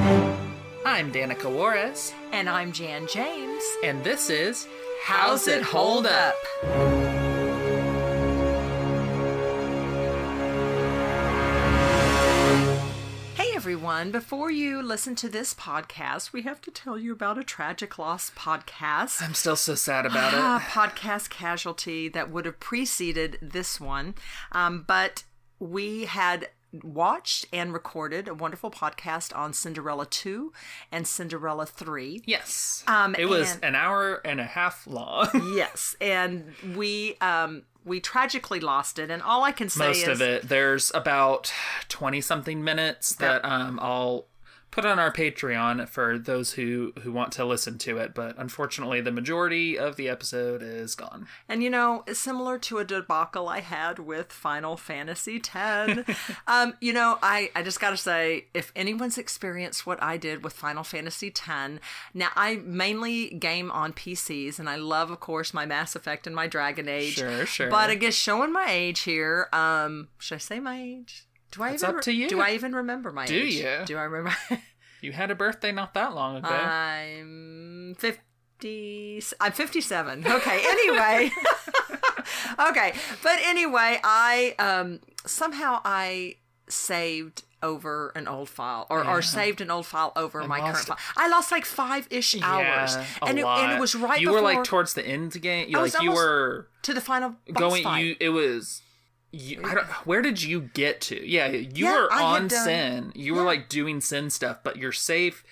I'm Danica Juarez, And I'm Jan James. and this is How's It Hold Up? Hey everyone, before you listen to this podcast, we have to tell you about a tragic loss podcast. I'm still so sad about Ah, it. podcast casualty that would have preceded this one. Um, but we had watched and recorded a wonderful podcast on Cinderella 2 and Cinderella 3. Yes. Um, it was and- an hour and a half long. Yes, and we um we tragically lost it and all I can say is Most is of it. There's about 20 something minutes that um, I'll put on our Patreon for those who, who want to listen to it. But unfortunately, the majority of the episode is gone. And you know, similar to a debacle I had with Final Fantasy X, um, you know, I, I just gotta say, if anyone's experienced what I did with Final Fantasy X, now I mainly game on PCs, and I love, of course, my Mass Effect and my Dragon Age. Sure, sure. But I guess showing my age here, um, should I say my age? Do I It's even up to you. Do I even remember my Do age? you? Do I remember? You had a birthday not that long ago. I'm 50. I'm 57. Okay, anyway. okay, but anyway, I um somehow I saved over an old file or, or saved an old file over my current file. I lost like 5ish hours. Yeah, a and it, and it was right You before were like towards the end game. You like you were to the final boss going. fight. You it was. You, I don't, where did you get to? Yeah, you Yeah, were on done- sin. You were yeah. like doing sin stuff, but you're safe.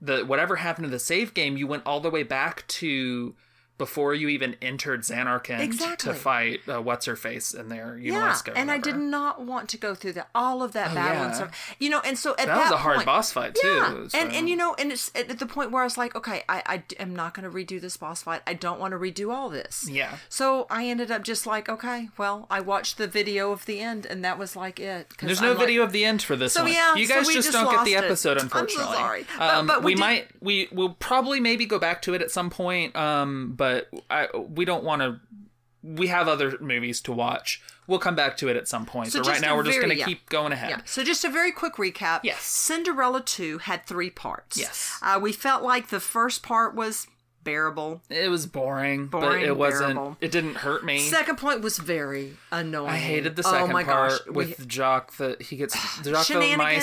the whatever happened to the save game, you went all the way back to before you even entered Zanarkand Exactly. to fight uh, what's her face in there. yeah, and I did not want to go through that all of that battle and yeah. stuff. You know, and so at That that, was a hard boss fight too. Yeah, so- and and you know, and it's at the point where I was like, okay, I, I am not going to redo this boss fight. I don't want to redo all this. Yeah. So I ended up just like, okay, well, I watched the video of the end, and that was like it. There's I'm no like- video of the end for this So, one. yeah, you so guys we just, just don't get the lost it. episode, I'm so unfortunately. sorry. But- Um, but we we, did- might we will probably maybe go back to it at some point. Um, but I we don't want to. We have other movies to watch. We'll come back to it at some point. So but right now we're just going to yeah. keep going ahead. Yeah. So just a very quick recap. Yes. Cinderella 2 had three parts. Yes. Uh, we felt like the first part was bearable. It was boring, but Boring, it wasn't. bearable. It didn't hurt me. Second point was very annoying. I hated the oh second my part gosh. We- Jaq. That he gets Jaq the mice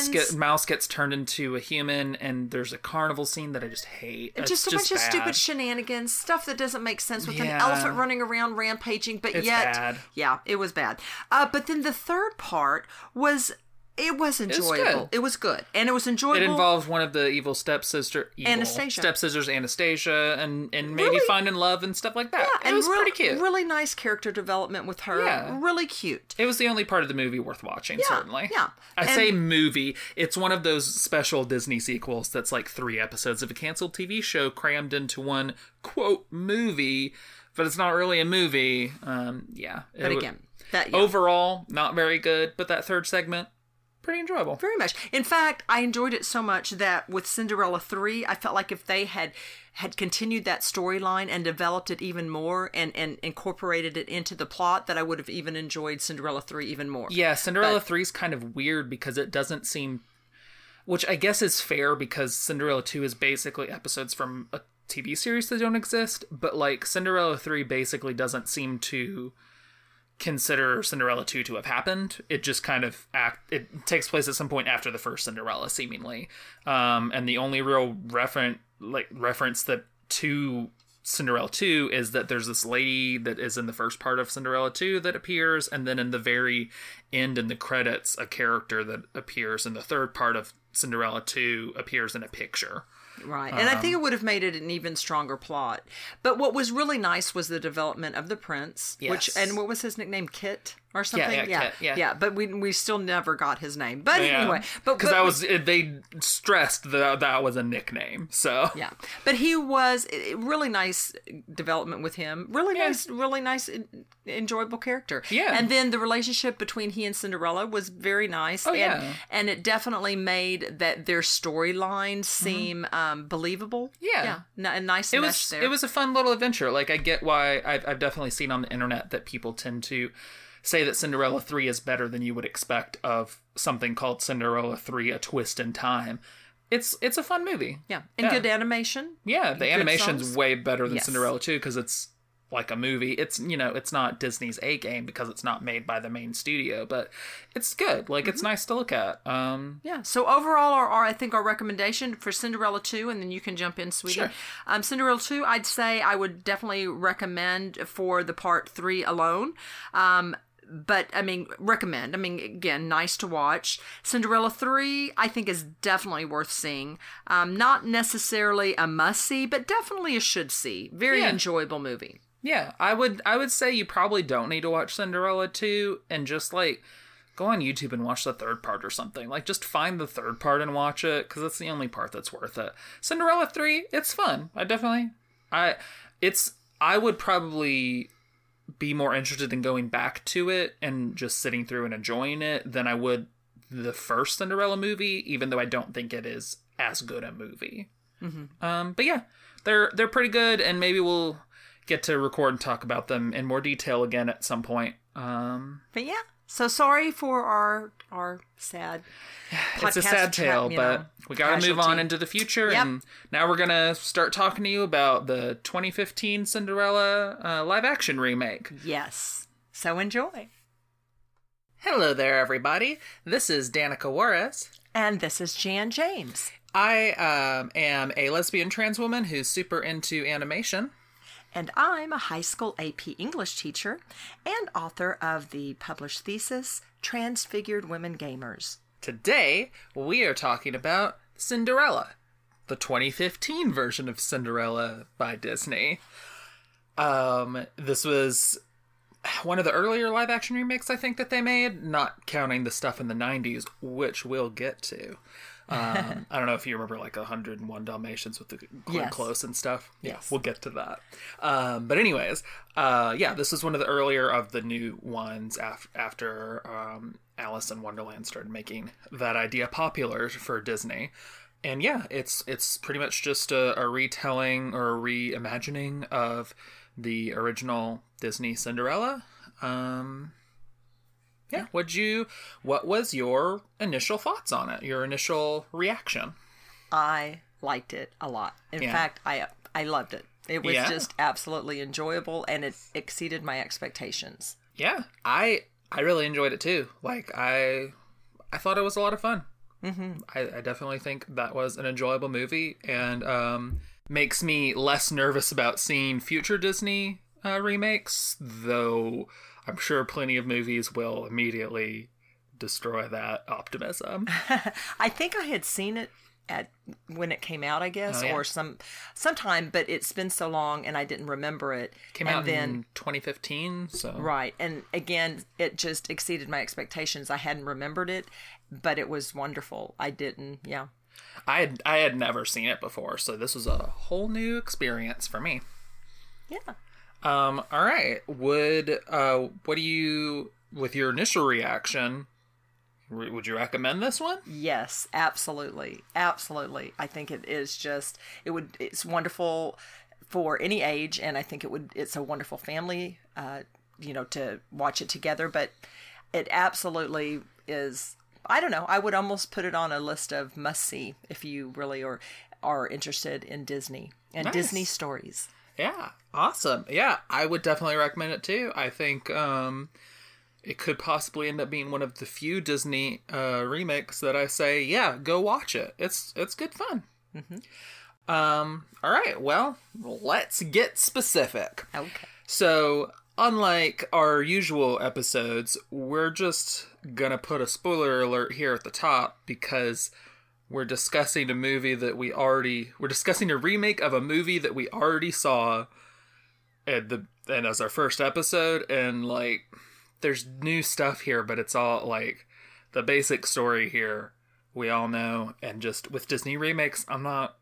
Shenanigans. get, mouse gets turned into a human, and there's a carnival scene that I just hate. It's just a bunch of stupid shenanigans, stuff that doesn't make sense with an elephant running around rampaging, but It's yet, bad. yeah, it was bad. Uh, but then the third part was it was enjoyable. It was good. good, and it was enjoyable. It involved one of the evil stepsister, evil Anastasia. stepsisters, Anastasia, and and maybe Really- finding love and stuff like that. yeah, it was real- pretty cute. Really nice character development with her. Yeah. Really cute. it was the only part of the movie worth watching. Yeah, certainly. yeah. I And- say movie. It's one of those special Disney sequels that's like three episodes of a canceled TV show crammed into one quote movie, but it's not really a movie. Um, yeah. But wa- again, that yeah. overall not very good, but that third segment pretty enjoyable. Very much. In fact, I enjoyed it so much that with Cinderella 3, I felt like if they had had continued that storyline and developed it even more and, and incorporated it into the plot that I would have even enjoyed Cinderella 3 even more. Yeah, Cinderella 3 is kind of weird because it doesn't seem. Which I guess is fair because Cinderella 2 is basically episodes from a TV series that don't exist, but like Cinderella 3 basically doesn't seem to consider Cinderella 2 to have happened. It just kind of act it takes place at some point after the first Cinderella seemingly. Um and the only real reference like reference that to Cinderella 2 is that there's this lady that is in the first part of Cinderella 2 that appears, and then in the very end in the credits, a character that appears in the third part of Cinderella 2 appears in a picture. Right. And I think it um, would have made it an even stronger plot. But what was really nice was the development of the prince, which and what was his nickname? Kit or something? yeah, Kit, yeah. but we we still never got his name. But anyway, but because that was they stressed that that was a nickname. So Yeah, but he was really nice development with him. Really Yeah. nice, really nice, enjoyable character. Yeah. and then the relationship between he and Cinderella was very nice. Oh, and, yeah. and it definitely made that their storyline seem um, believable. Mm-hmm. Yeah. yeah, N- a nice it mesh was there. it was a fun little adventure. Like I get why I've, I've definitely seen on the internet that people tend to say that Cinderella three is better than you would expect of something called Cinderella three: A Twist in Time. it's it's a fun movie. Yeah, and Yeah. good animation. Yeah, the Good animation's songs. way better than Yes. Cinderella too because it's like a movie. It's you know it's not Disney's A game because it's not made by the main studio, but it's good. Like Mm-hmm. it's nice to look at. Um, Yeah. So overall, our, our I think our recommendation for Cinderella two, and then you can jump in, sweetie. Sure. Um, Cinderella two, I'd say I would definitely recommend for the part three alone. Um, but I mean, recommend. I mean, again, nice to watch. Cinderella three, I think, is definitely worth seeing. Um, not necessarily a must see, but definitely a should see. Very Yeah. enjoyable movie. yeah, I would I would say you probably don't need to watch Cinderella two and just like go on YouTube and watch the third part or something. Like just find the third part and watch it because that's the only part that's worth it. Cinderella three, it's fun. I definitely I it's I would probably be more interested in going back to it and just sitting through and enjoying it than I would the first Cinderella movie, even though I don't think it is as good a movie. Um, but yeah, they're they're pretty good, and maybe we'll get to record and talk about them in more detail again at some point. Um, But yeah. So sorry for our our sad. it's a sad tale, but know, we got to move on into the future, Yep. and now we're gonna start talking to you about the 2015 Cinderella uh, live action remake. Yes. So enjoy. Hello there, everybody. This is Danica Juarez. And this is Jan James. I um, am a lesbian trans woman who's super into animation. And I'm a high school AP English teacher and author of the published thesis, Transfigured Women Gamers. Today, we are talking about Cinderella, the 2015 version of Cinderella by Disney. Um, this was one of the earlier live action remakes I think that they made, not counting the stuff in the 90s, which we'll get to. Um, I don't know if you remember like 101 Dalmatians with the Yes. Close and stuff. Yeah, Yes. we'll get to that. Um, but anyways, uh, yeah, this was one of the earlier of the new ones af- after um, Alice in Wonderland started making that idea popular for Disney. And yeah, it's it's pretty much just a, a retelling or a reimagining of the original Disney Cinderella. Um, yeah, would you? What was your initial thoughts on it? Your initial reaction? I liked it a lot. In Yeah. fact, I I loved it. It was Yeah. just absolutely enjoyable and it exceeded my expectations. Yeah, I I really enjoyed it too. Like I I thought it was a lot of fun. Mm-hmm. I, I definitely think that was an enjoyable movie and um, makes me less nervous about seeing future Disney uh, remakes. Though I'm sure plenty of movies will immediately destroy that optimism. I think I had seen it at when it came out, I guess, Oh, yeah. or some sometime, but it's been so long and I didn't remember it. Came and out then in 2015, so Right. And again, it just exceeded my expectations. I hadn't remembered it, but it was wonderful. I didn't, yeah. I had I had never seen it before, so this was a whole new experience for me. Yeah. Um, all right. Would uh, what do you with your initial reaction? Would you recommend this one? Yes, absolutely. Absolutely. I think it is just it would it's wonderful for any age and I think it would it's a wonderful family uh you know to watch it together, but it absolutely is I don't know. I would almost put it on a list of must see if you really are are interested in Disney and Nice. Disney stories. Yeah, awesome. Yeah, I would definitely recommend it too. I think um, it could possibly end up being one of the few Disney uh, remakes that I say, yeah, go watch it. It's it's good fun. Um, all right. Well, let's get specific. Okay. So, unlike our usual episodes, we're just gonna put a spoiler alert here at the top because we're discussing a movie that we already we're discussing a remake of a movie that we already saw at the and as our first episode and like there's new stuff here but it's all like the basic story here we all know and just with Disney remakes I'm not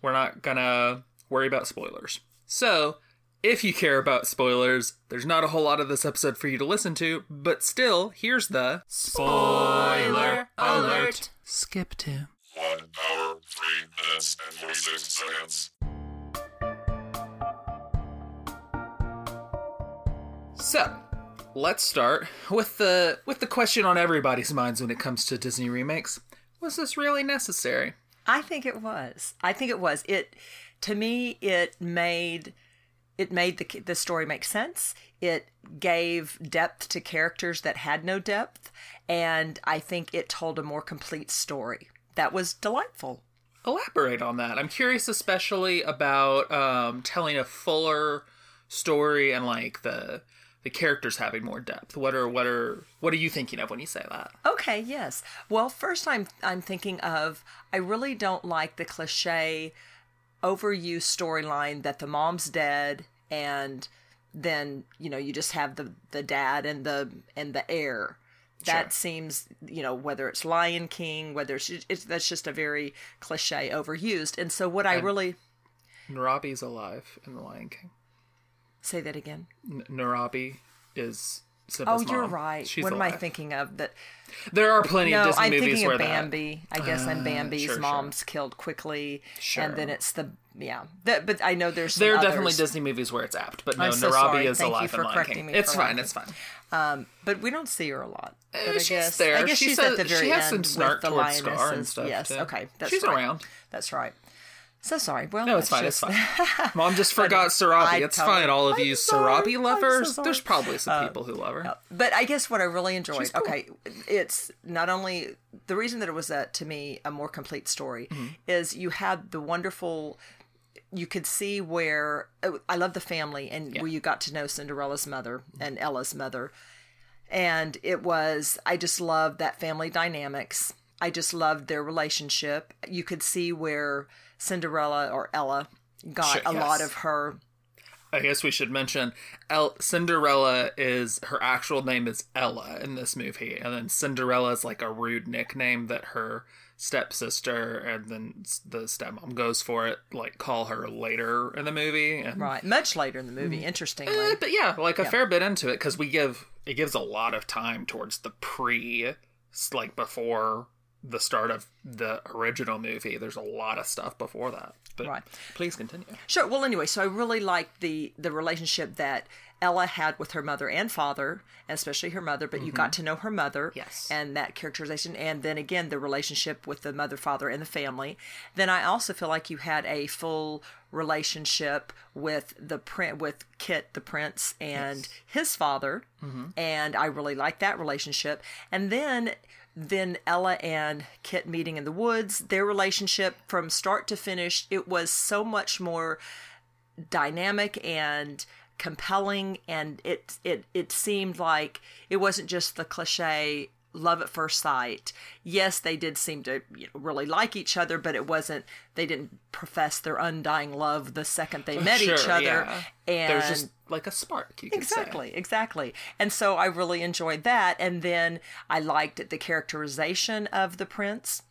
we're not gonna worry about spoilers. So, if you care about spoilers, there's not a whole lot of this episode for you to listen to, but still, here's the spoiler alert. Skip to. One hour, three minutes, and 46 seconds. So, let's start with the with the question on everybody's minds when it comes to Disney remakes. Was this really necessary? I think it was. I think it was. It to me it made it made the the story make sense. It gave depth to characters that had no depth, and I think it told a more complete story. That was delightful. Elaborate on that. I'm curious, especially about um, telling a fuller story and like the the characters having more depth. What are what are what are you thinking of when you say that? Okay, yes. Well, first I'm I'm thinking of I really don't like the cliche overused storyline that the mom's dead and then, you know, you just have the the dad and the and the heir. That Sure. seems, you know, whether it's Lion King, whether it's, it's that's just a very cliche overused. And so what I And- really Narabi's alive in The Lion King. Say that again. N- Narabi is Oh, you're mom. right. She's what am I thinking of? That There are plenty no, of Disney I'm movies thinking where of that. Bambi. I guess I'm Uh, Bambi's sure, sure. mom's killed quickly, Sure. and then it's the yeah. That, but I know there's some There are others. definitely Disney movies where it's apt, but no, I'm so Narabi sorry. is Thank you alive for in Lion correcting King. me It's for fine. It's fine. Um, but we don't see her a lot. But I she's guess there. I guess She she's says- at the very she has some end snark with the Scar and stuff, Yes, too. okay, that's She's right. around. That's right. So sorry. Well, No, it's fine. just- It's fine. Mom just forgot Sarabi. It's fine. All of I'm you. Sarabi lovers, so there's probably some people who love her. But I guess what I really enjoyed, cool. okay, it's not only the reason that it was a, to me a more complete story Mm-hmm. is you had the wonderful. You could see where oh, I love the family and where you got to know Cinderella's mother and Ella's mother, and it was I just loved that family dynamics. I just loved their relationship. You could see where Cinderella or Ella got Sure, a lot of her I guess we should mention El- Cinderella is her actual name is Ella in this movie, and then Cinderella is like a rude nickname that her stepsister and then the stepmom goes for it, like call her later in the movie. And, right much later in the movie. Eh, Interestingly, but yeah, like a fair bit into it because we give it gives a lot of time towards the pre, like before the start of the original movie. There's a lot of stuff before that. But Right. please continue. Sure. Well, anyway, so I really like the the relationship that Ella had with her mother and father, and especially her mother. But you got to know her mother, Mm-hmm. Yes. and that characterization, and then again the relationship with the mother, father, and the family. Then I also feel like you had a full relationship with the print with Kit the prince and his father, Mm-hmm. and I really like that relationship. And then then Ella and Kit meeting in the woods, their relationship from start to finish, it was so much more dynamic and compelling and it it it seemed like it wasn't just the cliche love at first sight. Yes, they did seem to you know, really like each other, but it wasn't they didn't profess their undying love the second they oh, met each other. yeah. And There's just like a spark. You could say. Exactly, exactly. And so I really enjoyed that. And then I liked the characterization of the prince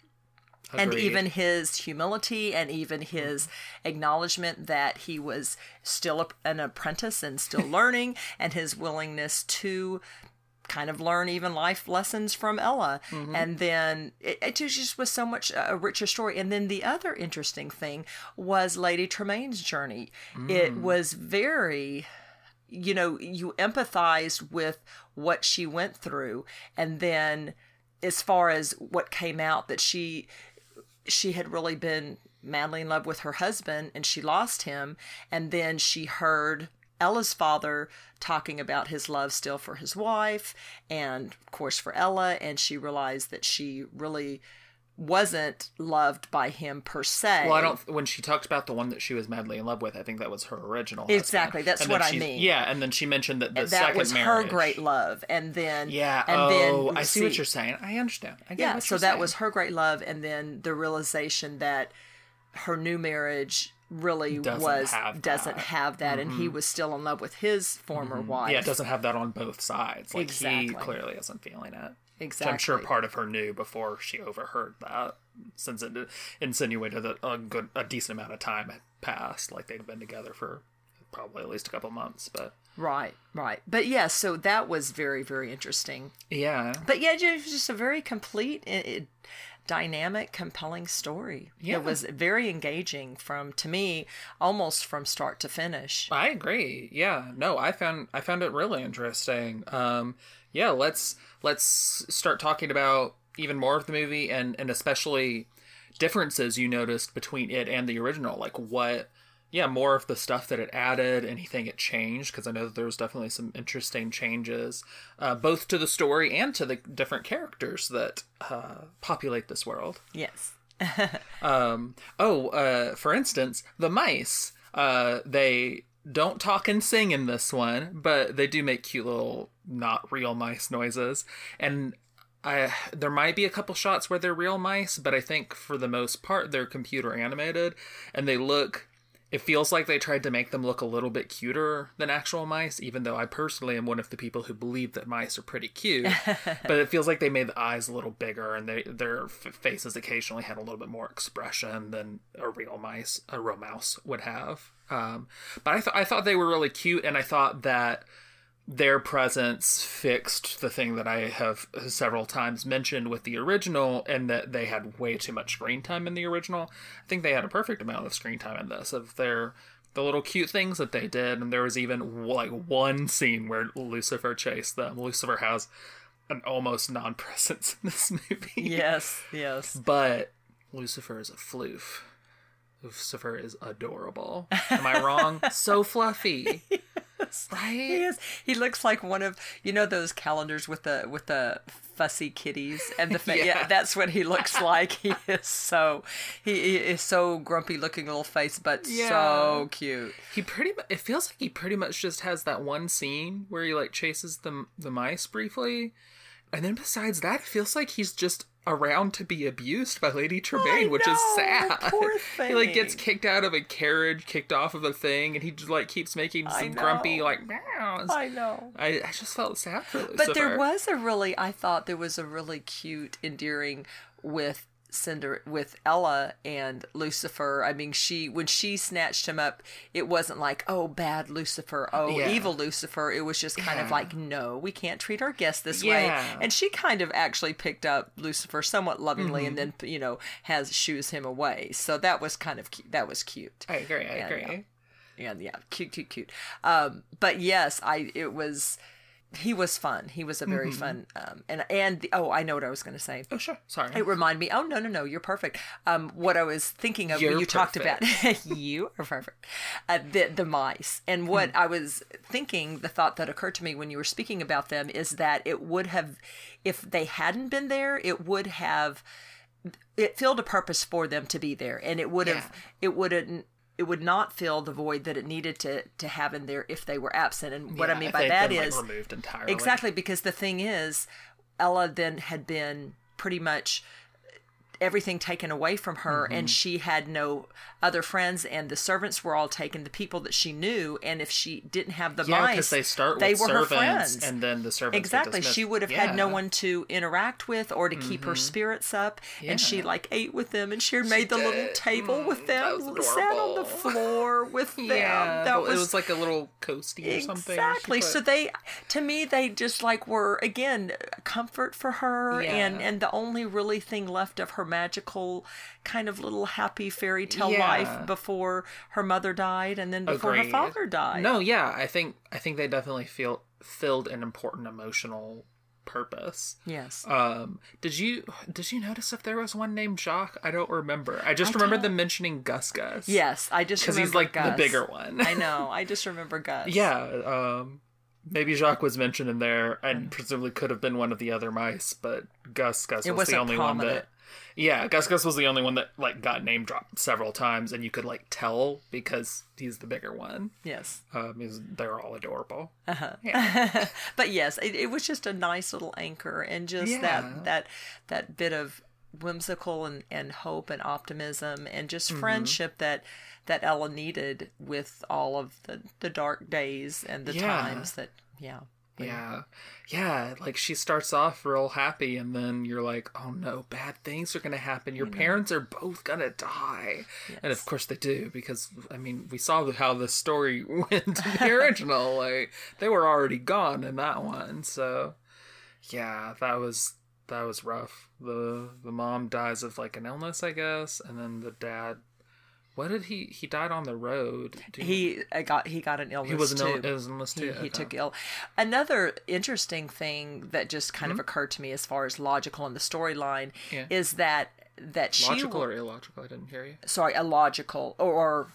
and even his humility and even his acknowledgement that he was still a, an apprentice and still learning and his willingness to kind of learn even life lessons from Ella. Mm-hmm. And then it, it just was so much a richer story. And then the other interesting thing was Lady Tremaine's journey. It mm. was very you know, you empathized with what she went through. And then as far as what came out that she she had really been madly in love with her husband and she lost him and then she heard Ella's father talking about his love still for his wife and of course for Ella and she realized that she really wasn't loved by him per se. Well, I don't. When she talked about the one that she was madly in love with, I think that was her original. husband. Exactly, that's And what I mean. Yeah, and then she mentioned that the that second was marriage. her great love and then Yeah. and oh, then I see, what you're saying. I understand. I get yeah so that saying. was her great love and then the realization that her new marriage really Doesn't was have doesn't that. Mm-hmm. have that and he was still in love with his former wife Yeah, it doesn't have that on both sides. Like he clearly isn't feeling it. Exactly I'm sure part of her knew before she overheard that, since it insinuated that a good, a decent amount of time had passed. Like they'd been together for probably at least a couple months. But right right but yeah so that was very very interesting yeah, but yeah ju- just a very complete i- i- dynamic compelling story Yeah. it was very engaging from to me almost from start to finish I agree. Yeah, no, I found I found it really interesting. Um, yeah, let's let's start talking about even more of the movie and and especially differences you noticed between it and the original. Like what, yeah, more of the stuff that it added, anything it changed, because I know that there was definitely some interesting changes, uh, both to the story and to the different characters that uh, populate this world. Yes. Um, oh, uh, for instance, the mice. Uh, they don't talk and sing in this one, but they do make cute little not real mice noises. And I there might be a couple shots where they're real mice, but I think for the most part they're computer animated and they look it feels like they tried to make them look a little bit cuter than actual mice, even though I personally am one of the people who believe that mice are pretty cute. but it feels like they made the eyes a little bigger and they, their faces occasionally had a little bit more expression than a real mice, a real mouse would have. Um, but I, th- I thought they were really cute, and I thought that their presence fixed the thing that I have several times mentioned with the original, and that they had way too much screen time in the original. I think they had a perfect amount of screen time in this of their the little cute things that they did, and there was even like one scene where Lucifer chased them. Lucifer has an almost non-presence in this movie, Yes. Yes. but Lucifer is a floof. Lucifer is adorable. Am I wrong? so fluffy. Right? He is. He looks like one of you know those calendars with the with the fussy kitties and the fa- yeah. Yeah. that's what he looks like. He is so he, he is so grumpy looking little face, but so cute. He pretty much it feels like he pretty much just has that one scene where he like chases the the mice briefly. And then besides that, it feels like he's just around to be abused by Lady Tremaine, which is sad. poor he like gets kicked out of a carriage, kicked off of a thing, and he just like keeps making some grumpy like meows. I know. I, I just felt sad for Lucifer. But there was a really, I thought there was a really cute, endearing with Cinder with Ella and Lucifer. I mean, she when she snatched him up, it wasn't like oh bad Lucifer, oh Yeah. evil Lucifer. It was just kind of like no, we can't treat our guests this Yeah. way. And she kind of actually picked up Lucifer somewhat lovingly, Mm-hmm. and then you know has shoos him away. So that was kind of cute. That was cute. I agree. I Yeah, agree. yeah. and yeah, cute, cute, cute. Um, but yes, I it was he was fun. He was a very Mm-hmm. fun um, and and the, oh, I know what I was going to say. Oh sure. Sorry. It reminded me. Oh no, no, no! You're perfect. Um, what I was thinking of when You're you talked about you are perfect. Uh, the the mice and what Hmm. I was thinking. The thought that occurred to me when you were speaking about them is that it would have, if they hadn't been there, it would have it filled a purpose for them to be there and it would have it wouldn't it would not fill the void that it needed to to have in there if they were absent and what i mean by that been, like, removed entirely. exactly because the thing is ella then had been pretty much everything taken away from her Mm-hmm. and she had no other friends and the servants were all taken the people that she knew and if she didn't have the Yeah, mice they start they with were her friends and then the servants Exactly. She would have had no Mm-hmm. one to interact with or to keep her spirits up. And she like ate with them and she made the little table with Mm, that them, sat on the floor with them. Yeah, that was, it was like a little coasty or something. Exactly. So they, to me, they just like were again comfort for her, and and the only really thing left of her magical kind of little happy fairy tale Yeah. life before her mother died, and then before her father died. No, yeah, I think I think they definitely feel filled an important emotional purpose. Yes. Um, did you did you notice if there was one named Jaq? I don't remember. I just I remember don't- them mentioning Gus Gus. yes. I just because he's like Gus. the bigger one. I know. I just remember Gus. yeah. Um, maybe Jaq was mentioned in there, and presumably could have been one of the other mice, but Gus Gus It was the only one that. Yeah, Gus Gus was the only one that like got name dropped several times, and you could like tell because he's the bigger one. Yes. Um, he's, they're all adorable. but yes, it, it was just a nice little anchor and just Yeah. that that that bit of whimsical and, and hope and optimism and just Mm-hmm. friendship that that Ella needed with all of the, the dark days and the Yeah. times that yeah. Yeah. Yeah. Like she starts off real happy and then you're like, oh no, bad things are going to happen. Your parents are both going to die. And of course they do because, I mean, we saw how the story went in the original. like, they were already gone in that one. So, yeah, that was. That was rough. The the mom dies of like an illness, I guess, and then the dad. What did he? He died on the road. He uh, got he got an illness he was an too. Ill, it was an illness he, too. he okay. took ill. Another interesting thing that just kind Mm-hmm. of occurred to me as far as logical in the storyline Yeah. is that that she Logical or illogical? I didn't hear you. sorry illogical or, or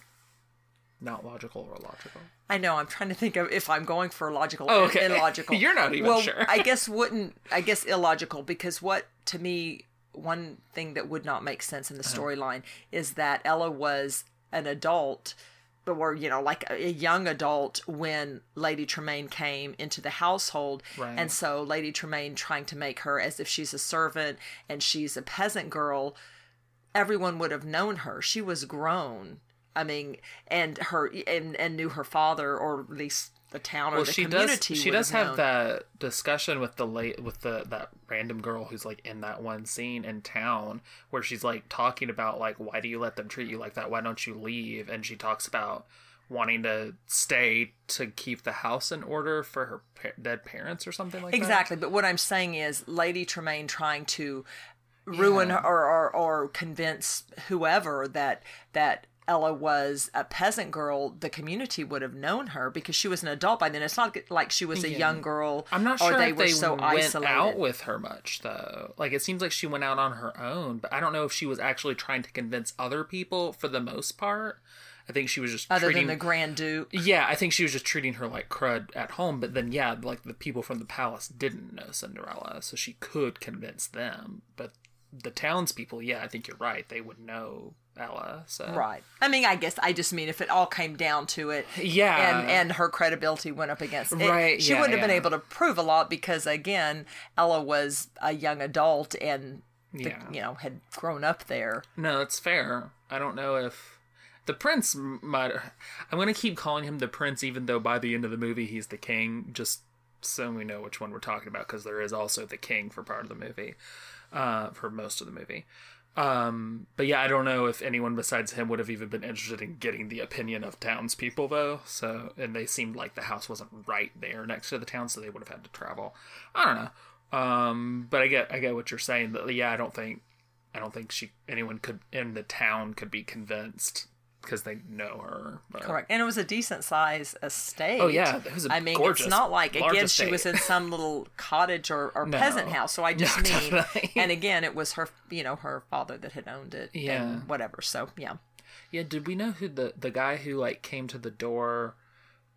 Not logical or illogical. I know I'm trying to think of if I'm going for logical Oh, okay. illogical. You're not even well, sure. I guess wouldn't I guess illogical because what to me one thing that would not make sense in the Uh-huh. storyline is that Ella was an adult or you know like a, a young adult when Lady Tremaine came into the household Right. and so Lady Tremaine trying to make her as if she's a servant and she's a peasant girl everyone would have known her. She was grown. I mean, and her and and knew her father, or at least the town or Well, the she does. community. She does have known. that discussion with the late with the that random girl who's like in that one scene in town where she's like talking about like why do you let them treat you like that? Why don't you leave? And she talks about wanting to stay to keep the house in order for her pa- dead parents or something like that. Exactly, but what I'm saying is Lady Tremaine trying to ruin Yeah. or, or or convince whoever that that Ella was a peasant girl, the community would have known her because she was an adult by then. It's not like she was a Yeah. young girl. I'm not or sure they were they so went isolated. out with her much though. Like it seems like she went out on her own, but I don't know if she was actually trying to convince other people for the most part. I think she was just other treating than the Grand Duke. Yeah, I think she was just treating her like crud at home, but then yeah, like the people from the palace didn't know Cinderella, so she could convince them. But the townspeople, yeah, I think you're right. They would know Ella. So Right. I mean, I guess I just mean if it all came down to it, Yeah. and and her credibility went up against it. Right, She yeah, wouldn't have been able to prove a lot because again, Ella was a young adult and the, Yeah. you know had grown up there. No, that's fair. I don't know if the prince might. I'm gonna keep calling him the prince, even though by the end of the movie he's the king. Just so we know which one we're talking about, because there is also the king for part of the movie, uh, for most of the movie. Um, but yeah, I don't know if anyone besides him would have even been interested in getting the opinion of townspeople, though. So, and they seemed like the house wasn't right there next to the town, so they would have had to travel. I don't know. Um, but I get, I get what you're saying. That yeah, I don't think I don't think she anyone could in the town could be convinced because they know her. But- Correct. And it was a decent size estate. Oh, yeah, it was a I mean, gorgeous, it's not like again she was in some little cottage or, or No. peasant house. So I just No, mean, definitely. and again, it was her, you know, her father that had owned it. Yeah. And whatever. So yeah. Yeah, did we know who the the guy who like came to the door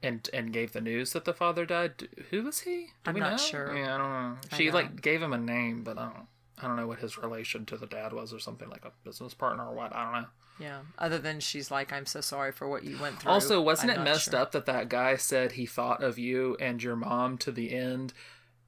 and and gave the news that the father died? Who was he? Do I'm not know? sure. Yeah, I don't know. She like gave him a name, but I don't. I don't know what his relation to the dad was, or something like a business partner or what. I don't know. Yeah. Other than she's like, I'm so sorry for what you went through. Also, wasn't I'm it messed sure. up that that guy said he thought of you and your mom to the end,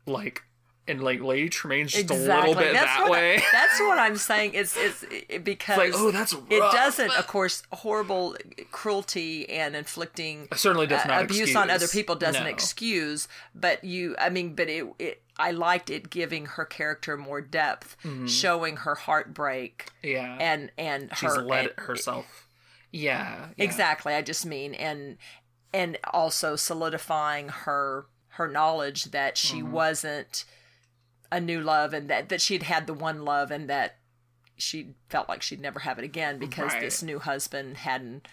like, and like Lady Tremaine's just Exactly. a little bit that's that way. I, that's what I'm saying. It's it's it, because like, oh, that's it doesn't, of course, horrible cruelty and inflicting certainly does uh, not abuse on other people doesn't No. excuse. But you, I mean, but it, it I liked it giving her character more depth, showing her heartbreak Mm-hmm. yeah, and and she's her let and- herself. Yeah, yeah. Exactly. I just mean and and also solidifying her her knowledge that she Mm-hmm. wasn't a new love and that that she'd had the one love and that she felt like she'd never have it again because Right. this new husband hadn't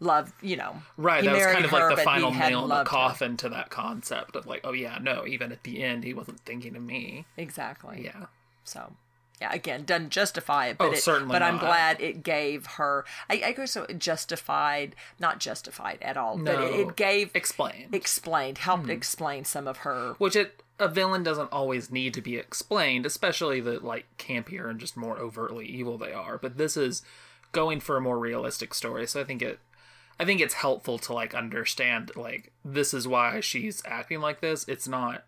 loved, you know. Right, that was kind of her, like the final nail in the loved her. coffin to that concept of like, oh yeah, no, even at the end, he wasn't thinking of me. Exactly. Yeah, So, yeah, again, doesn't justify it, but Oh, it, certainly but I'm glad it gave her. I, I guess it justified, not justified at all, but it, it gave explain. explained, helped Hmm. explain some of her. Which it a villain doesn't always need to be explained, especially the like campier and just more overtly evil they are. But this is going for a more realistic story, so I think it I think it's helpful to like understand like this is why she's acting like this. It's not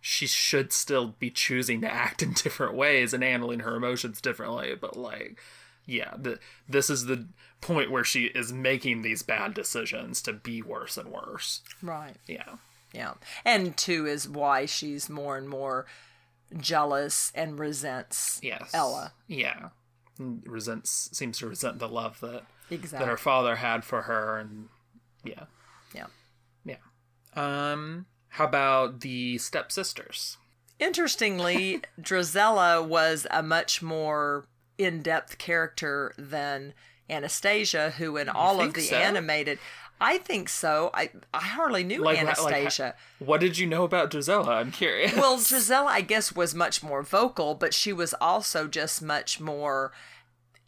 she should still be choosing to act in different ways and handling her emotions differently, but like yeah, the, this is the point where she is making these bad decisions to be worse and worse. Right. Yeah. Yeah. And two is why she's more and more jealous and resents Yes. Ella. Yeah. Resents seems to resent the love that exactly. that her father had for her and yeah. Yeah. Yeah. Um how about the stepsisters? Interestingly, Drizella was a much more in depth character than Anastasia, who in all of the so? animated. I think so. I I hardly knew Like Anastasia. like what did you know about Drizella? I'm curious. well, Drizella, I guess, was much more vocal, but she was also just much more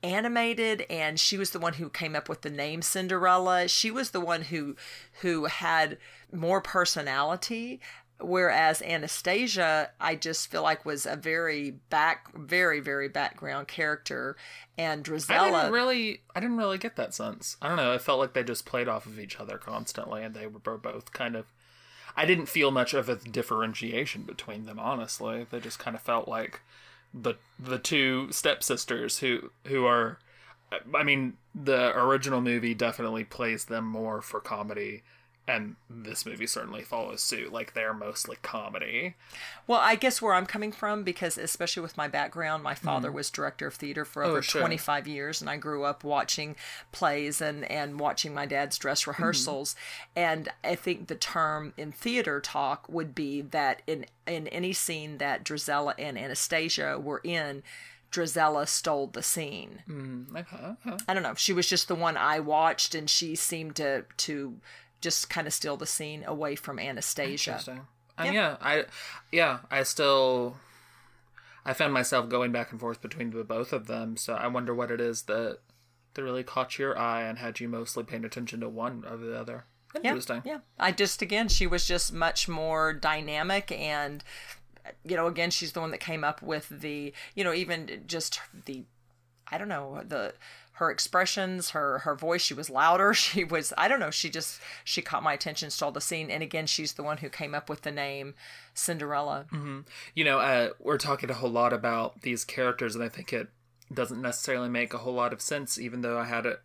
animated and she was the one who came up with the name Cinderella. She was the one who who had more personality whereas Anastasia I just feel like was a very back very very background character and I didn't really, I didn't really get that sense. I don't know. I felt like they just played off of each other constantly, and they were both kind of. I didn't feel much of a differentiation between them. Honestly, they just kind of felt like the the two stepsisters who who are. I mean, the original movie definitely plays them more for comedy, and this movie certainly follows suit. Like they're mostly comedy. Well, I guess where I'm coming from, because especially with my background, my father mm-hmm. was director of theater for oh, over Oh, sure. 25 years, and I grew up watching plays and, and watching my dad's dress mm-hmm. rehearsals. And I think the term in theater talk would be that in, in any scene that Drizella and Anastasia were in, Drizella stole the scene. Mm, okay, okay. I don't know. She was just the one I watched, and she seemed to to just kind of steal the scene away from Anastasia. Interesting. Uh, yeah. I yeah, I still I found myself going back and forth between the both of them, so I wonder what it is that that really caught your eye and had you mostly paying attention to one over the other. Interesting. Yeah. I just again she was just much more dynamic and you know again she's the one that came up with the you know even just the I don't know the her expressions her her voice she was louder she was I don't know she just she caught my attention stole the scene and again she's the one who came up with the name Cinderella You know, uh, we're talking a whole lot about these characters, and I think it doesn't necessarily make a whole lot of sense, even though I had it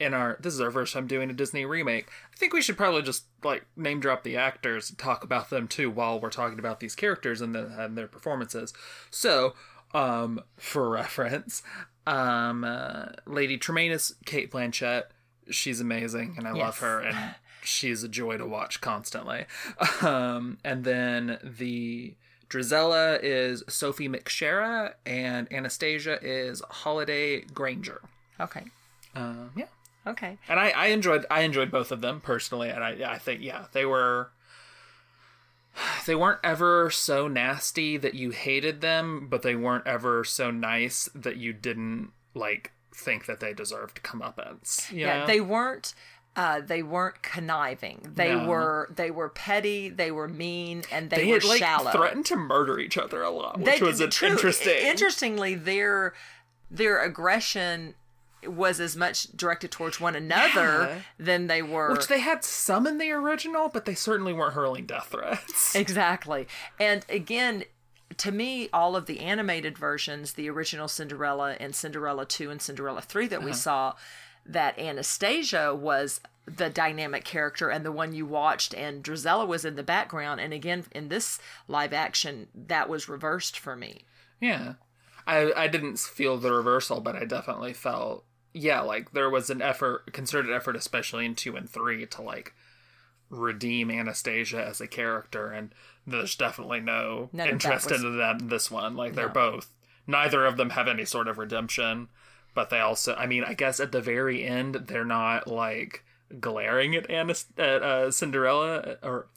in our. This is our first time doing a Disney remake. I think we should probably just like name drop the actors and talk about them too while we're talking about these characters and, the, and their performances. So, um, for reference, um, uh, Lady Tremaine is Cate Blanchett. She's amazing, and I love her, and she's a joy to watch constantly. Um, and then the Drizella is Sophie McShera, and Anastasia is Holliday Grainger. okay Um, yeah, okay and I, I enjoyed I enjoyed both of them personally, and I I think yeah they were. They weren't ever so nasty that you hated them, but they weren't ever so nice that you didn't like think that they deserved comeuppance. You yeah know? they weren't uh, they weren't conniving. They No. were they were petty. They were mean, and they, they were had like shallow. threatened to murder each other a lot, which They- was true. interesting. Interestingly, their their aggression was as much directed towards one another Yeah. than they were. Which they had some in the original, but they certainly weren't hurling death threats. Exactly. And again, to me, all of the animated versions, the original Cinderella and Cinderella 2 and Cinderella 3 that we uh-huh. saw, that Anastasia was the dynamic character and the one you watched, and Drizella was in the background. And again, in this live action, that was reversed for me. Yeah. I I didn't feel the reversal, but I definitely felt yeah, like there was an effort concerted effort especially in 2 and 3 to like redeem Anastasia as a character and there's definitely no None interest was- in that in this one. Like they're No. both neither of them have any sort of redemption, but they also I mean, I guess at the very end they're not like glaring at Anas- at uh, Cinderella or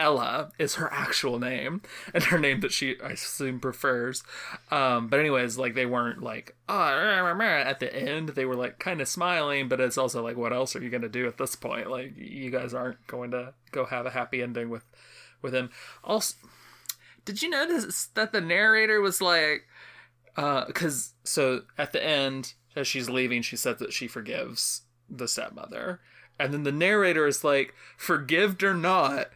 Ella is her actual name and her name that she I assume prefers. Um, but anyways, like they weren't like rah," at the end. They were like kind of smiling, but it's also like what else are you gonna do at this point? Like you guys aren't going to go have a happy ending with with him. Also, did you notice that the narrator was like uh because so at the end as she's leaving she said that she forgives the stepmother and then the narrator is like forgived or not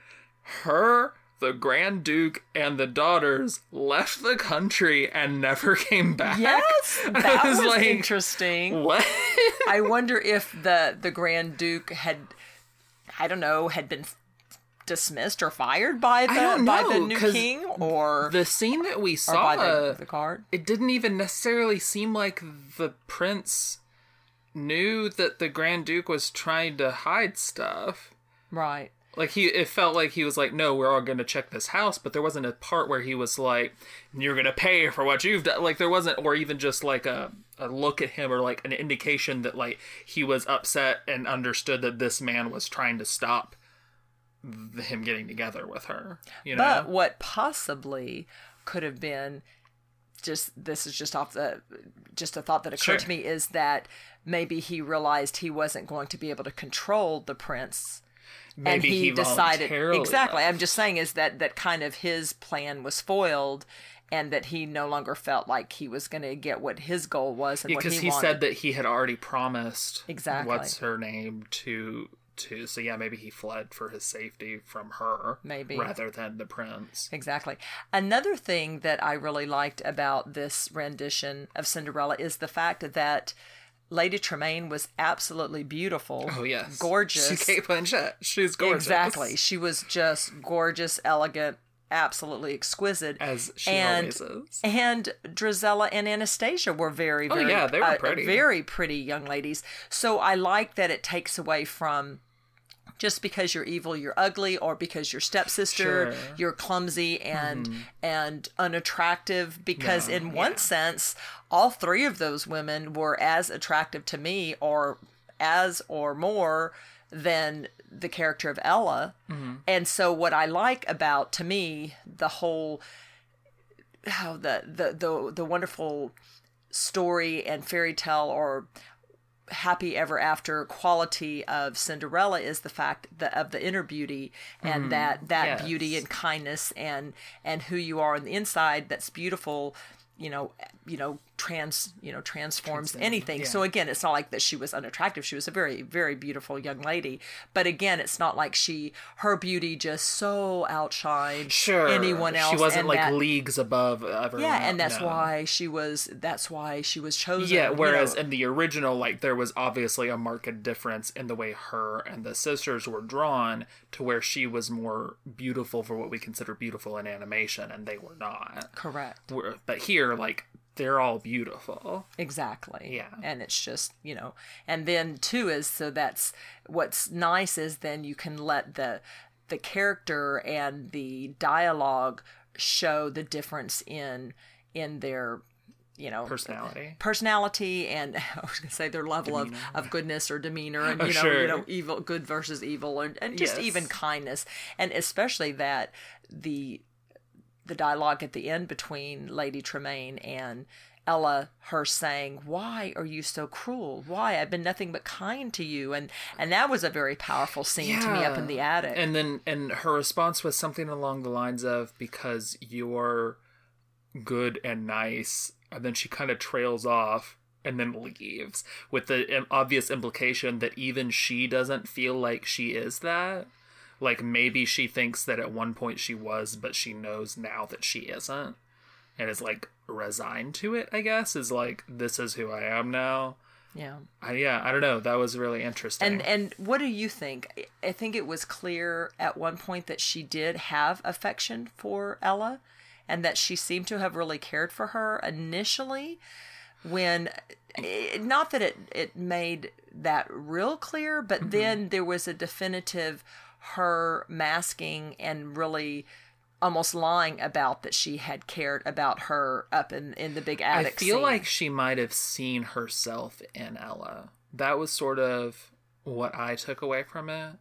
her the grand duke and the daughters left the country and never came back Yes, that was, like, interesting. what I wonder if the the Grand Duke had, I don't know, had been dismissed or fired by the don't by the know, new king or the scene that we saw by the, the guard. it didn't even necessarily seem like the prince knew that the grand duke was trying to hide stuff Right. Like he it felt like he was like no we're all going to check this house but there wasn't a part where he was like you're going to pay for what you've done like there wasn't or even just like a, a look at him or like an indication that like he was upset and understood that this man was trying to stop th- him getting together with her you know But what possibly could have been just this is just off the just a thought that Sure. occurred to me is that maybe he realized he wasn't going to be able to control the prince and Maybe he, he decided exactly left. i'm just saying is that that kind of his plan was foiled and that he no longer felt like he was going to get what his goal was and what because he, he, said that he had already promised Exactly. what's her name to to so yeah maybe he fled for his safety from her Maybe. rather than the prince Exactly. Another thing that I really liked about this rendition of Cinderella is the fact that Lady Tremaine was absolutely beautiful. oh yes Gorgeous. she's Cate Blanchett she's gorgeous Exactly. She was just gorgeous, elegant, absolutely exquisite. as she and always is and Drizella and Anastasia were very, Oh, yeah, they were uh, pretty. very pretty young ladies. So I like that it takes away from just because you're evil, you're ugly, or because you're stepsister, Sure. You're clumsy and and unattractive. Because No, in one yeah. sense, all three of those women were as attractive to me, or as or more than the character of Ella. Mm-hmm. And so, what I like about to me the whole how the the the the wonderful story and fairy tale or happy ever after quality of Cinderella is the fact that of the inner beauty and mm-hmm. that that yes. beauty and kindness and and who you are on the inside that's beautiful you know you know trans you know transforms anything yeah. so again it's not like that she was unattractive she was a very very beautiful young lady but again it's not like she her beauty just so outshined sure anyone else she wasn't like that- leagues above everyone yeah and that's no. why she was that's why she was chosen Yeah, you whereas know. in the original, like there was obviously a marked difference in the way her and the sisters were drawn to where she was more beautiful for what we consider beautiful in animation, and they were not. correct But here, like they're all beautiful. Exactly. Yeah. And it's just, you know, and then too is so that's what's nice is then you can let the the character and the dialogue show the difference in in their you know Personality. personality and I was gonna say their level of, of goodness or demeanor and Oh, you know sure. you know evil good versus evil and, and just Yes. even kindness and especially that the the dialogue at the end between Lady Tremaine and Ella, her saying, "Why are you so cruel? Why I've been nothing but kind to you," and and that was a very powerful scene to me up in the attic. And then and her response was something along the lines of because you're good and nice, and then she kind of trails off and then leaves with the obvious implication that even she doesn't feel like she is that. Like maybe she thinks that at one point she was, but she knows now that she isn't, and is like resigned to it. I guess is like this is who I am now. yeah. I, yeah, I don't know. That was really interesting. And and what do you think? I think it was clear at one point that she did have affection for Ella, and that she seemed to have really cared for her initially. When, eh, not that it it made that real clear, but then there was a definitive her masking and really almost lying about that she had cared about her up in in the big attic. I feel scene. like she might have seen herself in Ella. That was sort of what I took away from it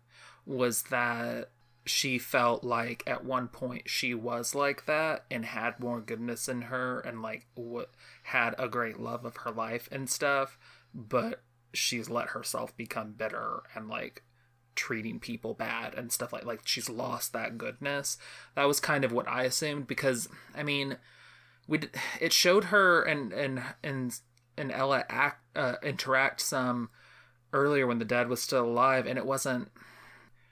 was that she felt like at one point she was like that and had more goodness in her and like what had a great love of her life and stuff, but she's let herself become bitter and like treating people bad and stuff like like she's lost that goodness. That was kind of what I assumed because I mean we it showed her and and and and Ella act uh, interact some earlier when the dad was still alive and it wasn't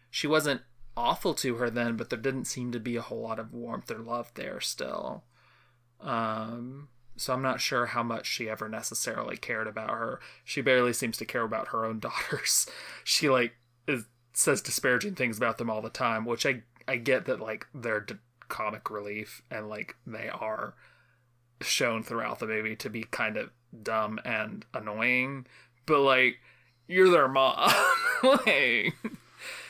she wasn't awful to her then but there didn't seem to be a whole lot of warmth or love there still um so I'm not sure how much she ever necessarily cared about her. She barely seems to care about her own daughters. She like is, says disparaging things about them all the time, which I I get that like they're d- comic relief and like they are shown throughout the movie to be kind of dumb and annoying, but like you're their mom. like,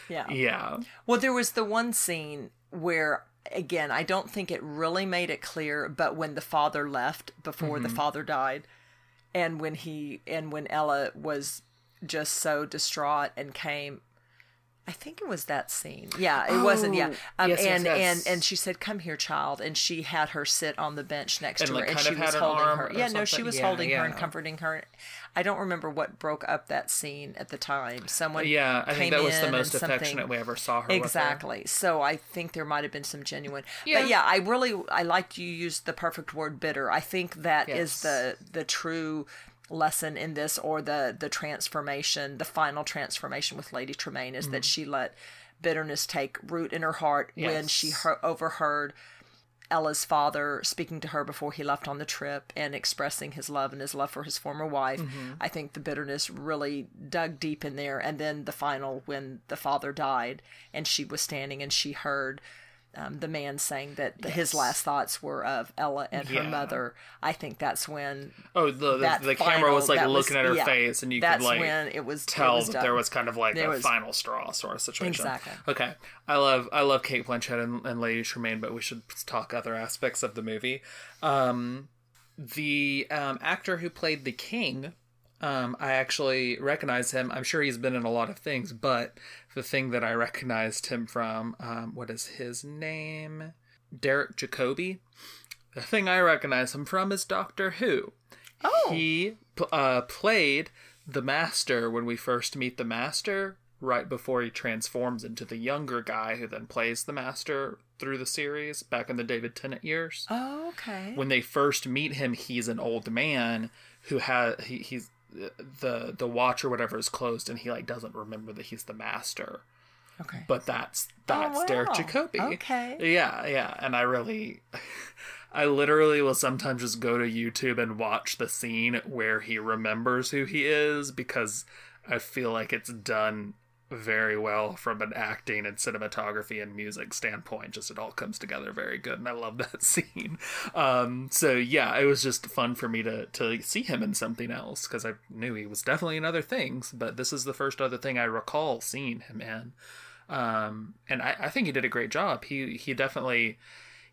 yeah. yeah. Well, there was the one scene where, again, I don't think it really made it clear, but when the father left before the mm-hmm. father died, and when he and when Ella was just so distraught and came I think it was that scene. Yeah, it wasn't. Yeah, Oh, um, yes, yes, and yes. and and she said, "Come here, child," and she had her sit on the bench next And, to like, her, and she was holding her. Yeah, no, she was Yeah, holding her and comforting her. I don't remember what broke up that scene at the time. Someone, Yeah, I came think that was the most affectionate we ever saw her. with her. Exactly. So I think there might have been some genuine. Yeah. But yeah, I really I liked you used the perfect word bitter. I think that is Yes. the the true lesson in this or the the transformation, the final transformation with Lady Tremaine is Mm-hmm. that she let bitterness take root in her heart when she Yes. her- overheard Ella's father speaking to her before he left on the trip and expressing his love and his love for his former wife. Mm-hmm. I think the bitterness really dug deep in there. And then the final, when the father died and she was standing and she heard um, the man saying that the, his last thoughts were of Ella and her mother. I think that's when Oh, the the, the camera was like that was- looking at her yeah, face, and you could like when it was it tell was that there was kind of like There a was- final straw sort of situation. Exactly. Okay, I love I love Cate Blanchett and, and Lady Tremaine, but we should talk other aspects of the movie. Um, the um, actor who played the king, um, I actually recognize him. I'm sure he's been in a lot of things, but the thing that I recognized him from, um, what is his name? Derek Jacobi. The thing I recognize him from is Doctor Who. Oh. He uh, played the Master when we first meet the Master, right before he transforms into the younger guy who then plays the Master through the series back in the David Tennant years. Oh, okay. When they first meet him, he's an old man who has he, he's the the watch or whatever is closed, and he like doesn't remember that he's the Master. okay. But that's oh, that's wow. Derek Jacobi. Okay. Yeah, yeah, and I really, I literally will sometimes just go to YouTube and watch the scene where he remembers who he is because I feel like it's done very well from an acting and cinematography and music standpoint. Just it all comes together very good, and I love that scene. Um, so yeah, it was just fun for me to to see him in something else because I knew he was definitely in other things, but this is the first other thing I recall seeing him in um, and I, I think he did a great job. He he definitely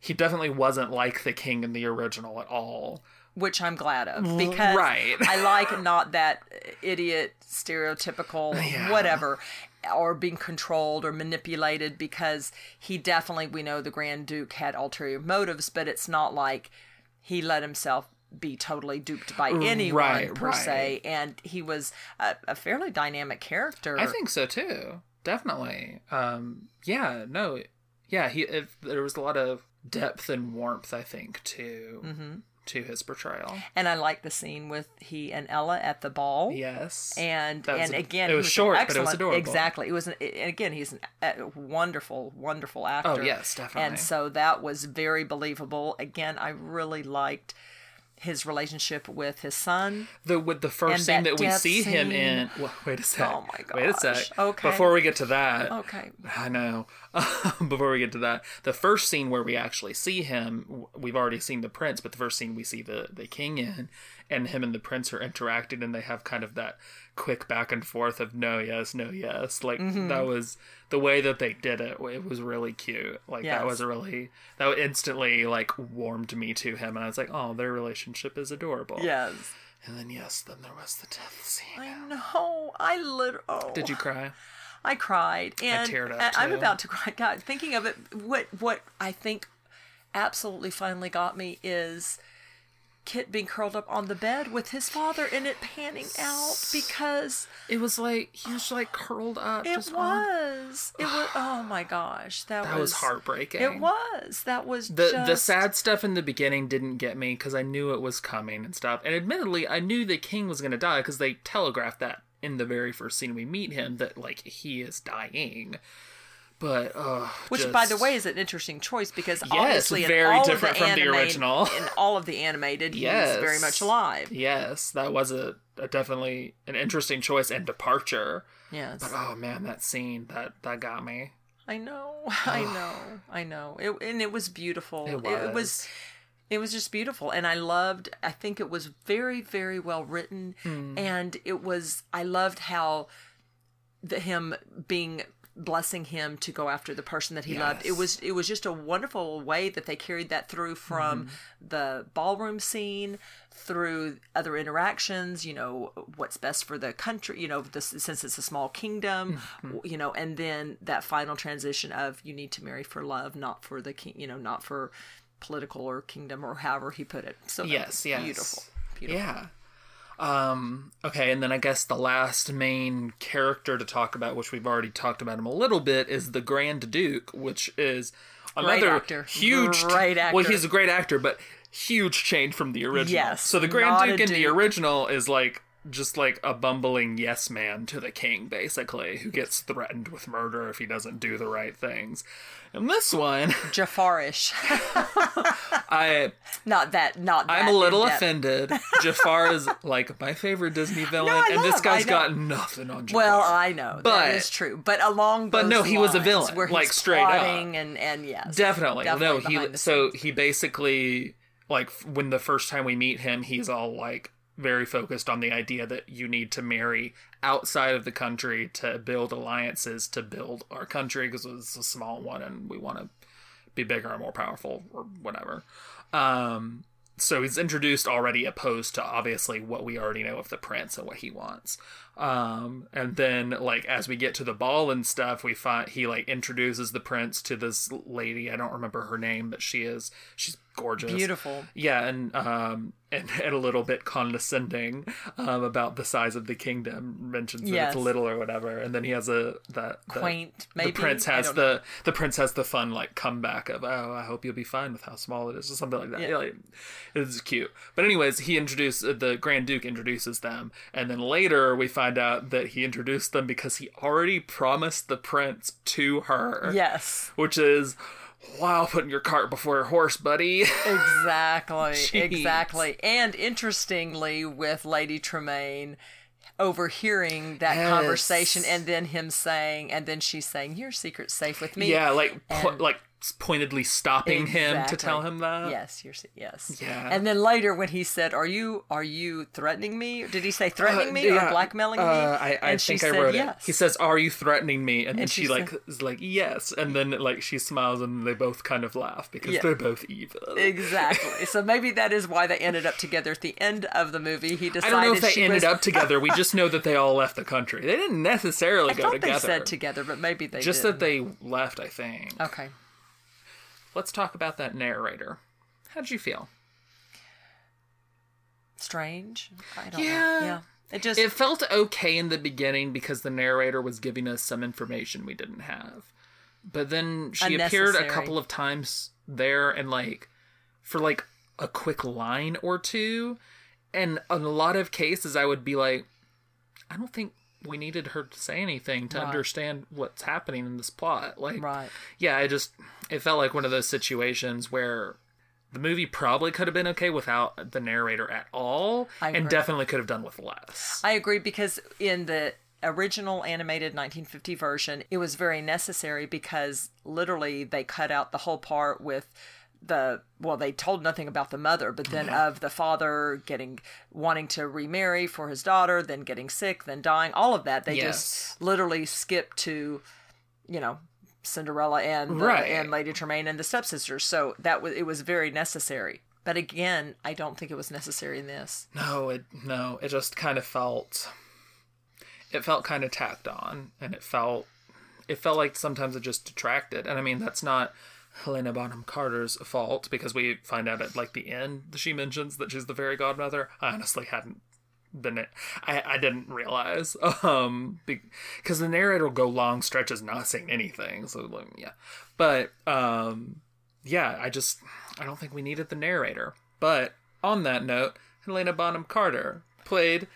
he definitely wasn't like the king in the original at all. Which I'm glad of because Right. I like not that idiot stereotypical Yeah. whatever or being controlled or manipulated because he definitely we know the Grand Duke had ulterior motives but it's not like he let himself be totally duped by anyone Right, per right. se and he was a, a fairly dynamic character I think so too. Definitely. Um, yeah. No. Yeah. He. It, there was a lot of depth and warmth. I think too Mm-hmm. To his portrayal. and I like the scene with he and Ella at the ball Yes. and and a- again it he was short, but it was adorable. exactly it was an, and again he's a a wonderful wonderful oh, actor Oh, yes, definitely. and so that was very believable again i really liked his relationship with his son the with the first scene that that, we see him in. Well, oh wait a sec. Oh my gosh. Wait a sec. Okay. Before we get to that, okay I know. Before we get to that, the first scene where we actually see him, we've already seen the prince, but the first scene we see the the king in, and him and the prince are interacting, and they have kind of that quick back and forth of no, yes, no, yes. Like Mm-hmm. that was the way that they did it. It was really cute. Like Yes. that was a really that instantly like warmed me to him, and I was like, oh, their relationship is adorable. yes And then yes, then there was the death scene. i know i literally oh. Did you cry? I cried, and teared up, and I'm about to cry. God, thinking of it, what what I think absolutely finally got me is Kit being curled up on the bed with his father, and it panning out because It was like he was like curled up. it just on- was, it was. Oh my gosh, that, That was heartbreaking. It was. That was The just, the sad stuff in the beginning didn't get me because I knew it was coming and stuff. And admittedly, I knew the king was going to die because they telegraphed that in the very first scene we meet him that like he is dying. But uh, Which, by the way, is an interesting choice because obviously in very all different of the from the animated, original. in all of the animated, Yes. he's very much alive. yes, that was a, a definitely an interesting choice and departure. Yes. But oh man, that scene that that got me. I know, I know, I know. It, and it was beautiful. It It, was. It was just beautiful, and I loved. I think it was very, very well written, Hmm. and it was. I loved how the him being blessing him to go after the person that he loved. It was it was just a wonderful way that they carried that through from Mm-hmm. the ballroom scene through other interactions you know what's best for the country you know this, since it's a small kingdom Mm-hmm. you know and then that final transition of you need to marry for love not for the king you know not for political or kingdom or however he put it so Yes, yes. beautiful beautiful Yeah. Um, okay, and then I guess the last main character to talk about, which we've already talked about him a little bit, is the Grand Duke, which is another actor. huge. Great Well, he's a great actor, but huge change from the original. Yes, So the Grand Duke in the original is like just like a bumbling yes man to the king, basically, who gets threatened with murder if he doesn't do the right things. And this one, jafarish I not that not that I'm a little offended. Jafar is like my favorite Disney villain, I and this love- guy's I know. got nothing on Jafar. Well, I know But- that is true, but along But no, he was a villain, where he's like, straight up. and and yes, definitely, definitely no. He so scenes. he basically like when the first time we meet him, he's all like very focused on the idea that you need to marry outside of the country to build alliances to build our country because it's a small one and we want to be bigger and more powerful or whatever. Um, so he's introduced already opposed to obviously what we already know of the prince and what he wants. Um, and then like as we get to the ball and stuff, we find he like introduces the prince to this lady. I don't remember her name, but she is she's gorgeous, beautiful. yeah, and um, and, and a little bit condescending um, about the size of the kingdom. Mentions that Yes. it's little or whatever, and then he has a that the- Quaint, maybe? the prince has the the prince has the fun like comeback of oh I hope you'll be fine with how small it is or something like that. Yeah. Like, it's cute. But anyways, he introduced uh, the Grand Duke introduces them, and then later we find out that he introduced them because he already promised the prince to her. Yes, which is. Wow, putting your cart before your horse, buddy. exactly, exactly. And interestingly, with Lady Tremaine overhearing that Yes. conversation, and then him saying, and then she's saying, "Your secret's safe with me." Yeah, like And- like pointedly stopping him to tell him that. Yes, you're yes. Yeah. And then later when he said, "Are you are you threatening me?" Did he say threatening Uh, me or blackmailing uh, me? I, I and think I said wrote yes. it. He says, "Are you threatening me?" And then And she, she like is like, "Yes." And then like she smiles, and they both kind of laugh because Yeah. they're both evil. Exactly. So maybe that is why they ended up together at the end of the movie. He decided. I don't know if they ended was, up together. We just know that they all left the country. They didn't necessarily I go together. they said together, but maybe they just did. that they left. I think. Okay. Let's talk about that narrator. How did you feel? Strange. I don't Yeah. know. Yeah. It just It felt okay in the beginning because the narrator was giving us some information we didn't have. But then she appeared a couple of times there and like for like a quick line or two. And in a lot of cases I would be like, I don't think we needed her to say anything to Right. understand what's happening in this plot. Like right. yeah, I just it felt like one of those situations where the movie probably could have been okay without the narrator at all, I and definitely could have done with less. I agree because in the original animated 1950 version, it was very necessary because literally they cut out the whole part with the well they told nothing about the mother but then of the father getting wanting to remarry for his daughter then getting sick then dying all of that they Yes. just literally skipped to you know Cinderella and the, Right. and Lady Tremaine and the stepsisters so that was it was very necessary but again I don't think it was necessary in this No, it no, it just kind of felt it felt kind of tacked on and it felt it felt like sometimes it just detracted. And I mean, that's not Helena Bonham Carter's fault because we find out at like the end that she mentions that she's the fairy godmother. I honestly hadn't been it. I, I didn't realize um because the narrator will go long stretches not saying anything. So like, yeah, but um yeah, I just I don't think we needed the narrator. But on that note, Helena Bonham Carter played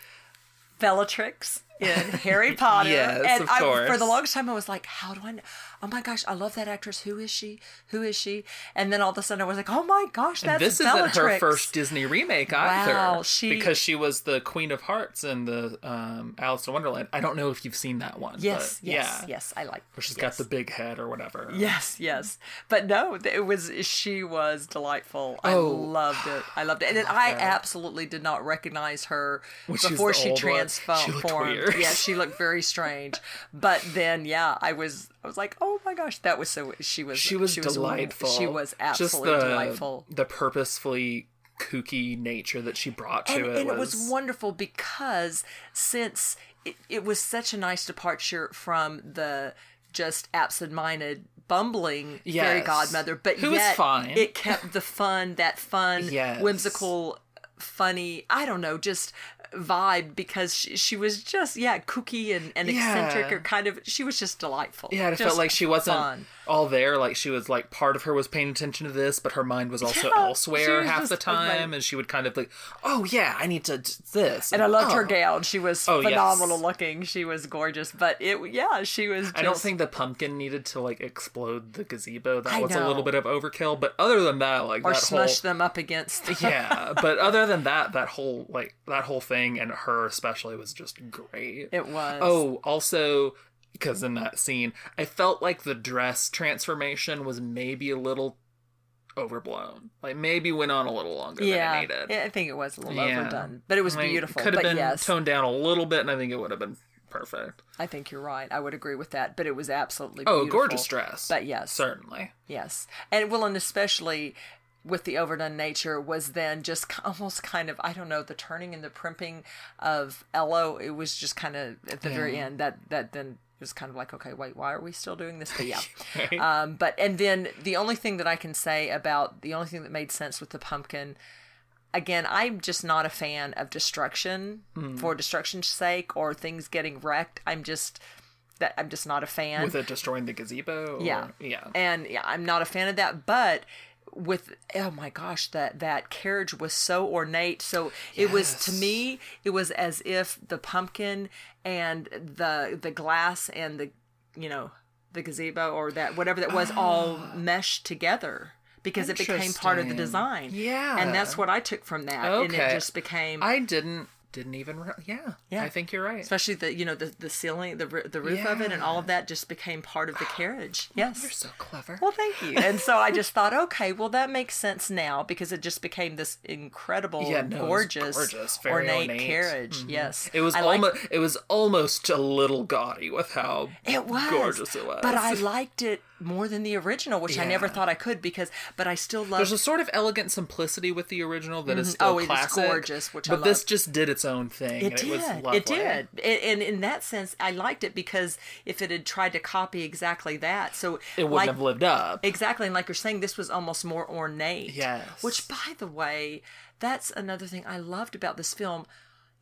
Bellatrix in Harry Potter. Yes, and of I, course. for the longest time, I was like, "How do I know? Oh my gosh, I love that actress. Who is she? Who is she?" And then all of a sudden, I was like, "Oh my gosh, that's this Bellatrix." isn't her first Disney remake either. Wow, she- because she was the Queen of Hearts in the um, Alice in Wonderland. I don't know if you've seen that one. Yes, but yes, yeah, yes. I like. where she's yes. got the big head or whatever. Yes, yes, but no, it was she was delightful. I Oh. loved it. I loved it, and then I absolutely did not recognize her When before she transformed. she looked weird. weird. Yeah, she looked very strange. But then, yeah, I was, I was like, oh my gosh, that was so. She was, she was wonderful. delightful. She was absolutely Just the, delightful. The purposefully kooky nature that she brought to and, it and was, it was wonderful because since it, it was such a nice departure from the just absent-minded bumbling fairy godmother but Who was yet it kept the fun that fun Yes. whimsical funny i don't know just vibe because she, she was just yeah kooky and, and eccentric Yeah. or kind of she was just delightful Yeah, it felt like she wasn't fun. all there. Like she was like part of her was paying attention to this, but her mind was also Yeah, elsewhere half the was like- time, and she would kind of like, "Oh yeah, I need to d- this." and I loved her oh. gown. She was Oh, yes. phenomenal looking. She was gorgeous. But it, yeah, she was. Just, I don't think the pumpkin needed to like explode the gazebo. That I was a little bit of overkill. But other than that, like or that smush whole them up against. yeah. But other than that, that whole like that whole thing and her especially was just great. It was. Oh, also because in that scene, I felt like the dress transformation was maybe a little overblown. Like maybe went on a little longer yeah. than it needed. Yeah, I think it was a little Yeah. overdone, but it was Like, beautiful. Could have been yes, toned down a little bit, and I think it would have been perfect. I think you're right. I would agree with that. But it was absolutely Oh, beautiful. gorgeous dress. But yes, certainly. yes, and well, and especially with the overdone nature was then just almost kind of I don't know the turning and the primping of Ella. It was just kind of at the very end that that then was kind of like okay wait why are we still doing this? But yeah. Right? Um, but and then the only thing that I can say about the only thing that made sense with the pumpkin, again, I'm just not a fan of destruction Hmm. for destruction's sake or things getting wrecked. I'm just that I'm just not a fan. With it destroying the gazebo. or- yeah, Yeah. and yeah, I'm not a fan of that. But with oh my gosh, that that carriage was so ornate. So it was to me, it was as if the pumpkin and the the glass and the you know the gazebo or that whatever that was all ah. meshed together because it became part of the design. Yeah. and that's what I took from that, and it just became. I didn't didn't even re- yeah. Yeah. I think you're right. Especially the you know the the ceiling the the roof of it and all of that just became part of the carriage. Yes, You're so clever. Well, thank you. And so I just thought, okay, well, that makes sense now because it just became this incredible, Yeah, no, gorgeous, gorgeous, ornate, ornate. carriage. Mm-hmm. Yes, It was I liked- almost it was almost a little gaudy with how It was gorgeous it was. but I liked it more than the original, which I never thought I could because. But I still love. There's a sort of elegant simplicity with the original that is mm-hmm. still Oh, it is classic. gorgeous, which I but this just did its own thing. It did. It, It, did. And, and in that sense, I liked it because if it had tried to copy exactly that, so It wouldn't like, have lived up. Exactly, and like you're saying, this was almost more ornate. Yes. Which, by the way, that's another thing I loved about this film.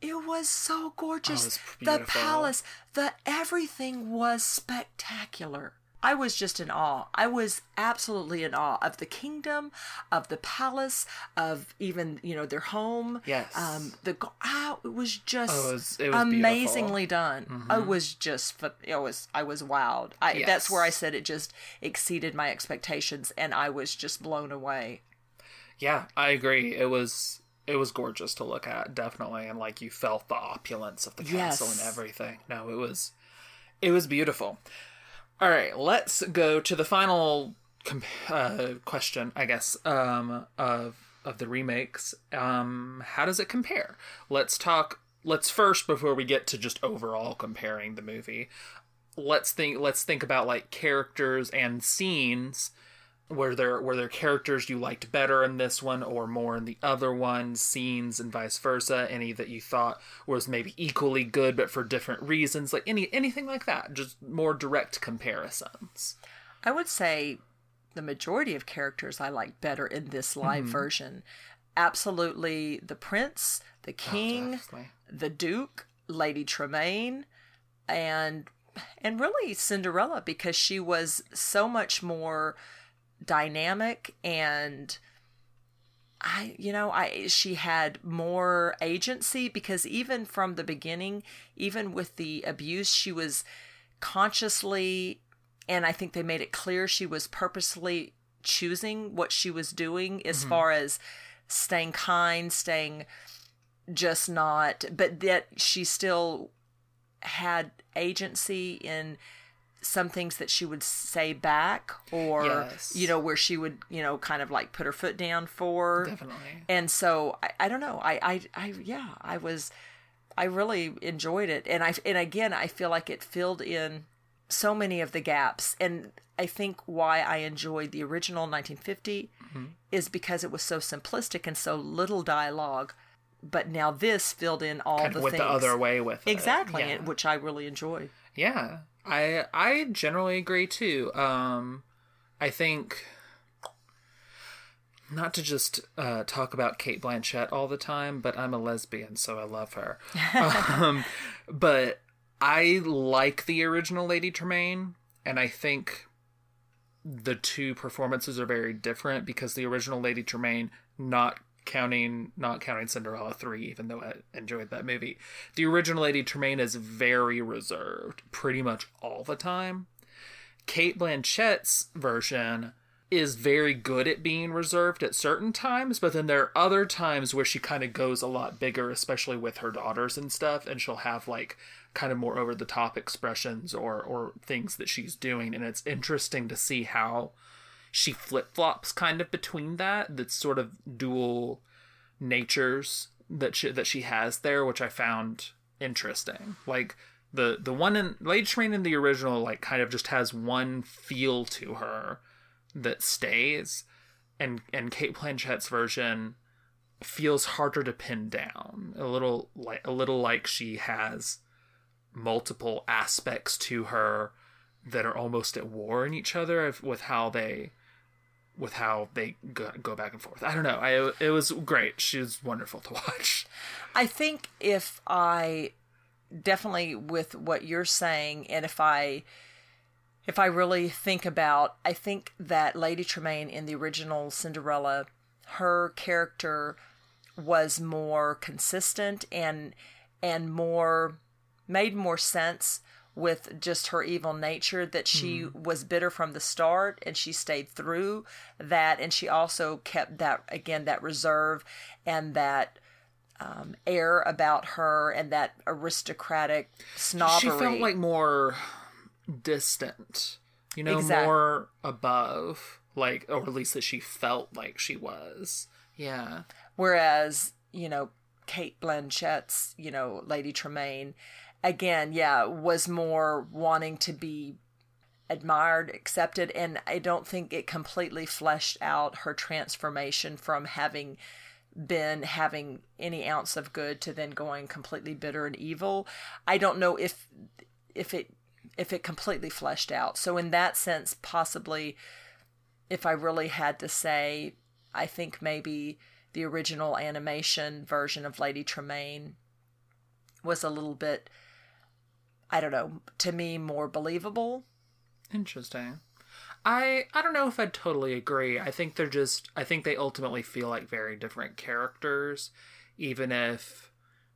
It was so gorgeous. Oh, it was the palace, the everything was spectacular. I was just in awe. I was absolutely in awe of the kingdom, of the palace, of even you know their home. Yes. Um. The ah, it was just Oh, it was- it was amazingly done. I was just. It was. I was wowed. I. That's where I said it just exceeded my expectations, and I was just blown away. Yeah, I agree. It was it was gorgeous to look at, definitely, and like you felt the opulence of the castle Yes. and everything. No, it was it was beautiful. All right, let's go to the final com- uh, question, I guess, um, of of the remakes. Um, how does it compare? Let's talk. Let's first, before we get to just overall comparing the movie, let's think. Let's think about like characters and scenes were there were there characters you liked better in this one or more in the other one scenes and vice versa any that you thought was maybe equally good but for different reasons like any anything like that just more direct comparisons I would say the majority of characters I like better in this live Mm-hmm. version. Absolutely, the prince, the king, definitely. the duke, Lady Tremaine, and and really Cinderella because she was so much more dynamic and I you know I she had more agency because even from the beginning even with the abuse she was consciously and I think they made it clear she was purposely choosing what she was doing as mm-hmm. far as staying kind staying just not but that she still had agency in some things that she would say back or Yes. you know where she would you know kind of like put her foot down for definitely and so I, I don't know I, I i yeah i was I really enjoyed it, and I and again I feel like it filled in so many of the gaps, and I think why I enjoyed the original 1950 mm-hmm. is because it was so simplistic and so little dialogue. But now this filled in all Kind the of went things the other way with it. exactly, Yeah. which I really enjoy. Yeah, I I generally agree too. Um, I think not to just uh, talk about Cate Blanchett all the time, but I'm a lesbian, so I love her. um, but I like the original Lady Tremaine, and I think the two performances are very different because the original Lady Tremaine, not counting not counting Cinderella 3 even though I enjoyed that movie. The original Lady Tremaine is very reserved pretty much all the time. Cate Blanchett's version is very good at being reserved at certain times, but then there are other times where she kind of goes a lot bigger, especially with her daughters and stuff, and she'll have like kind of more over the top expressions or or things that she's doing, and it's interesting to see how she flip flops kind of between that. That's sort of dual natures that she that she has there, which I found interesting. Like the the one in Lady Tremaine in the original, like kind of just has one feel to her that stays, and and Cate Blanchett's version feels harder to pin down. A little like a little like she has multiple aspects to her that are almost at war in each other with how they with how they go, go back and forth. I don't know. I it was great. She was wonderful to watch. I think if I definitely with what you're saying, and if I if I really think about, I think that Lady Tremaine in the original Cinderella, her character was more consistent and and more made more sense with just her evil nature that she was bitter from the start and she stayed through that and she also kept that again that reserve and that um, air about her and that aristocratic snobbery She felt like more distant. You know, Exact- more above. Like or at least that she felt like she was. Yeah. Whereas, you know, Cate Blanchett's, you know, Lady Tremaine, again, yeah, was more wanting to be admired, accepted, and I don't think it completely fleshed out her transformation from having been having any ounce of good to then going completely bitter and evil. I don't know if if it if it completely fleshed out. So in that sense, possibly if I really had to say, I think maybe the original animation version of Lady Tremaine was a little bit, I don't know, to me more believable. Interesting. I I don't know if I'd totally agree. I think they're just I think they ultimately feel like very different characters, even if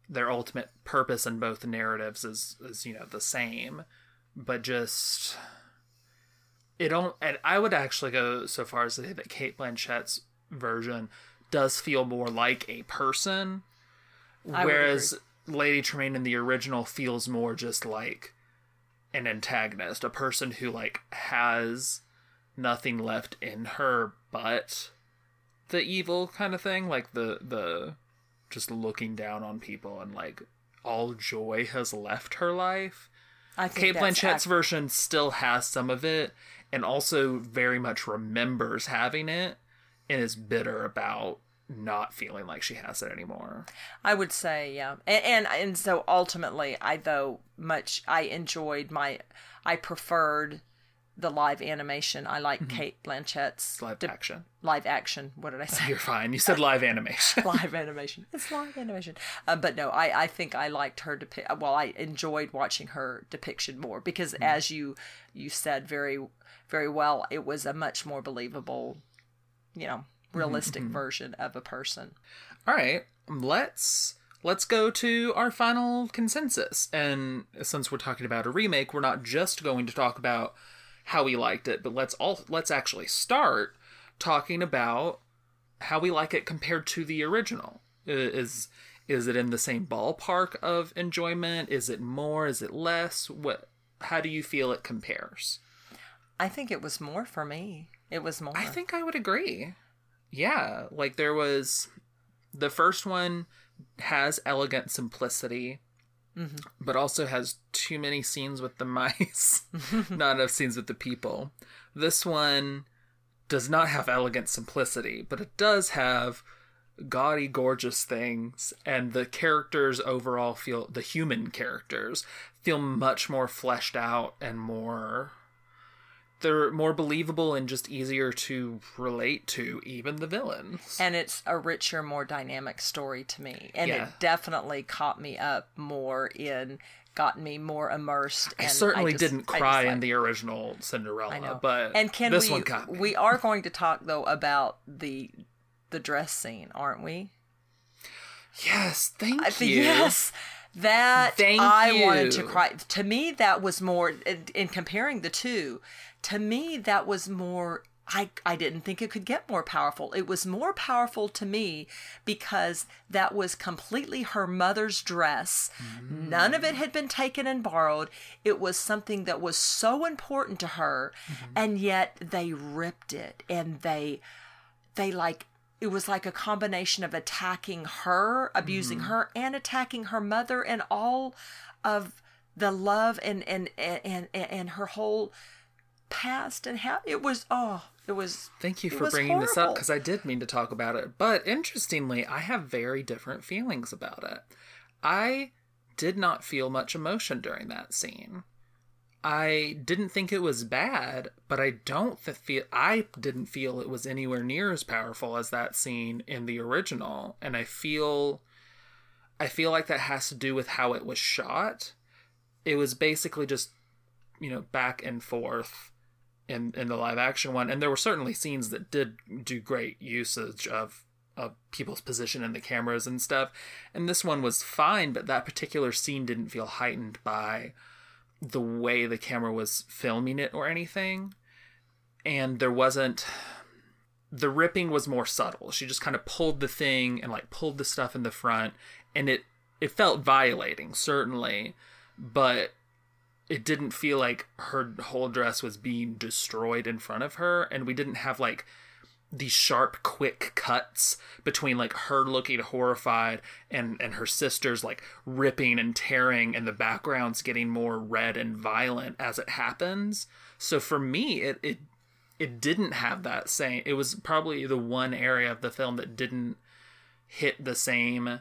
their ultimate purpose in both narratives is is you know the same, but just it don't. And I would actually go so far as to say that Cate Blanchett's version does feel more like a person, I whereas Lady Tremaine in the original feels more just like an antagonist, a person who like has nothing left in her but the evil kind of thing, like the the just looking down on people and like all joy has left her life. I Cate Blanchett's ac- version still has some of it and also very much remembers having it and is bitter about not feeling like she has it anymore. I would say, yeah, and, and and so ultimately, I though much I enjoyed my, I preferred the live animation. I like Cate Blanchett's Live de- action. live action. What did I say? You're fine. You said live animation. live animation. It's live animation. Uh, but no, I, I think I liked her depict. Well, I enjoyed watching her depiction more because, as you you said very very well, it was a much more believable, you know, Mm-hmm, realistic mm-hmm. version of a person. All right, let's let's go to our final consensus. And since we're talking about a remake, we're not just going to talk about how we liked it, but let's all let's actually start talking about how we like it compared to the original. Is is it in the same ballpark of enjoyment? Is it more? Is it less? What? How do you feel it compares? I think it was more for me. It was more. I think I would agree. Yeah, like there was the first one has elegant simplicity mm-hmm. but also has too many scenes with the mice, not enough scenes with the people. This one does not have elegant simplicity, but it does have gaudy, gorgeous things, and the characters overall feel the human characters feel much more fleshed out and more they're more believable and just easier to relate to even the villains. and it's a richer, more dynamic story to me, and Yeah. it definitely caught me up more in, got me more immersed. I certainly just- didn't cry in the original Cinderella, I but and can this we? one got me. We are going to talk though about the the dress scene, aren't we? yes, thank I you. yes. That Thank I wanted to cry. To me, that was more in, in comparing the two. To me, that was more. I I didn't think it could get more powerful. It was more powerful to me because that was completely her mother's dress. Mm. None of it had been taken and borrowed. It was something that was so important to her, mm-hmm. and yet they ripped it and they they like it was like a combination of attacking her, abusing mm-hmm. her, and attacking her mother, and all of the love and and and and, and her whole past and how it was. Oh, it was. Thank you for bringing this up because I did mean to talk about it. But interestingly, I have very different feelings about it. I did not feel much emotion during that scene. I didn't think it was bad, but I don't th- feel I didn't feel it was anywhere near as powerful as that scene in the original, and I feel I feel like that has to do with how it was shot. It was basically just you know back and forth in in the live action one, and there were certainly scenes that did do great usage of of people's position in the cameras and stuff. And this one was fine, but that particular scene didn't feel heightened by the way the camera was filming it or anything. And there wasn't the ripping was more subtle. She just kind of pulled the thing and like pulled the stuff in the front and it it felt violating certainly, but it didn't feel like her whole dress was being destroyed in front of her and we didn't have like these sharp quick cuts between like her looking horrified and and her sisters like ripping and tearing and the background's getting more red and violent as it happens. So for me it it it didn't have that same it was probably the one area of the film that didn't hit the same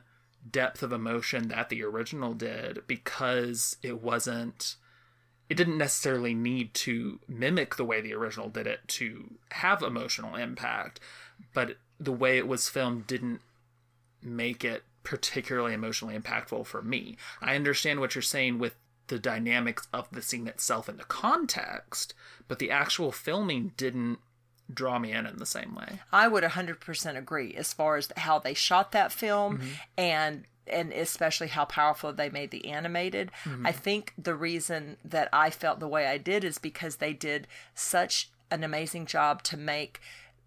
depth of emotion that the original did because it wasn't it didn't necessarily need to mimic the way the original did it to have emotional impact, but the way it was filmed didn't make it particularly emotionally impactful for me. I understand what you're saying with the dynamics of the scene itself and the context, but the actual filming didn't draw me in in the same way. I would 100% agree as far as how they shot that film Mm-hmm. and and especially how powerful they made the animated. Mm-hmm. I think the reason that I felt the way I did is because they did such an amazing job to make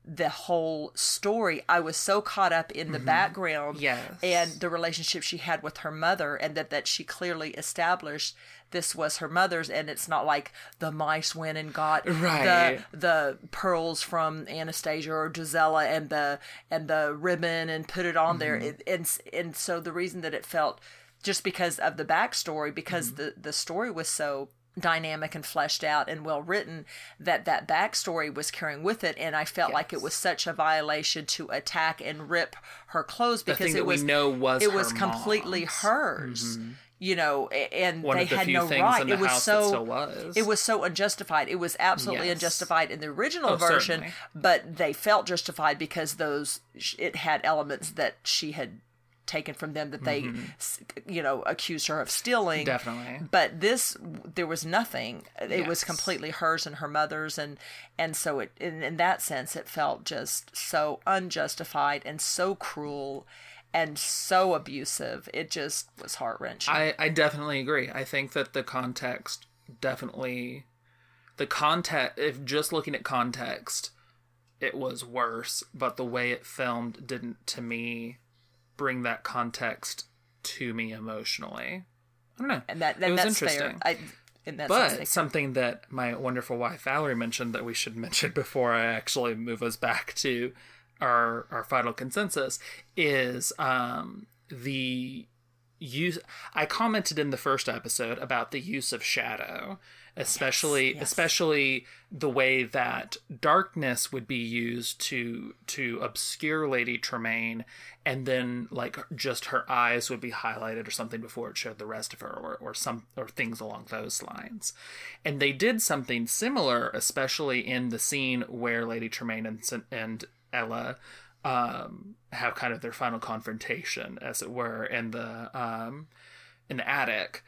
the whole story. I was so caught up in the background Mm-hmm. Yes. and the relationship she had with her mother and that that she clearly established this was her mother's and it's not like the mice went and got Right. the the pearls from Anastasia or Drizella and the and the ribbon and put it on there it, and and so the reason that it felt just because of the backstory because the the story was so dynamic and fleshed out and well written that that backstory was carrying with it and I felt like it was such a violation to attack and rip her clothes The because it was was it was completely mom's. hers mm-hmm. you know and One they the had no right it was so was. it was so unjustified. It was absolutely Yes. unjustified in the original Oh, version, certainly. but they felt justified because those it had elements that she had taken from them that they s you know accused her of stealing. Mm-hmm. Definitely. But this there was nothing. It was completely hers and her mother's and and so it in, in that sense it felt just so unjustified and so cruel and so abusive. It just was heart wrenching. I, I definitely agree. I think that the context definitely the context if just looking at context it was worse, but the way it filmed didn't to me bring that context to me emotionally. I don't know. and that, it was that's interesting. fair. I, that But something that my wonderful wife Valerie mentioned that we should mention before I actually move us back to our our final consensus is um, the use I commented in the first episode about the use of shadow, especially yes. especially the way that darkness would be used to to obscure Lady Tremaine and then like just her eyes would be highlighted or something before it showed the rest of her or, or some or things along those lines. And they did something similar, especially in the scene where Lady Tremaine and and Ella um, have kind of their final confrontation, as it were, in the um, in the attic.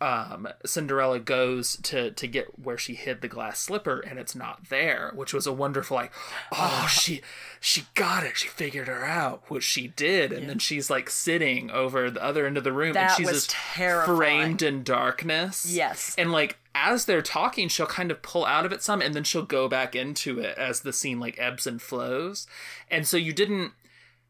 Um, Cinderella goes to to get where she hid the glass slipper, and it's not there, which was a wonderful like, oh, she she got it, she figured her out, which she did, and then she's like sitting over the other end of the room, and she's just terrifying. framed in darkness. Yes. and like as they're talking, she'll kind of pull out of it some, and then she'll go back into it as the scene like ebbs and flows, and so you didn't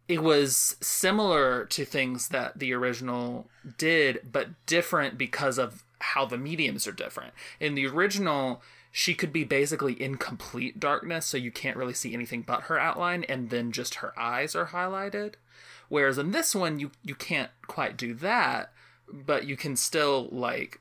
it was similar to things that the original did, but different because of how the mediums are different. In the original, she could be basically in complete darkness, so you can't really see anything but her outline, and then just her eyes are highlighted. Whereas in this one, you you can't quite do that, but you can still like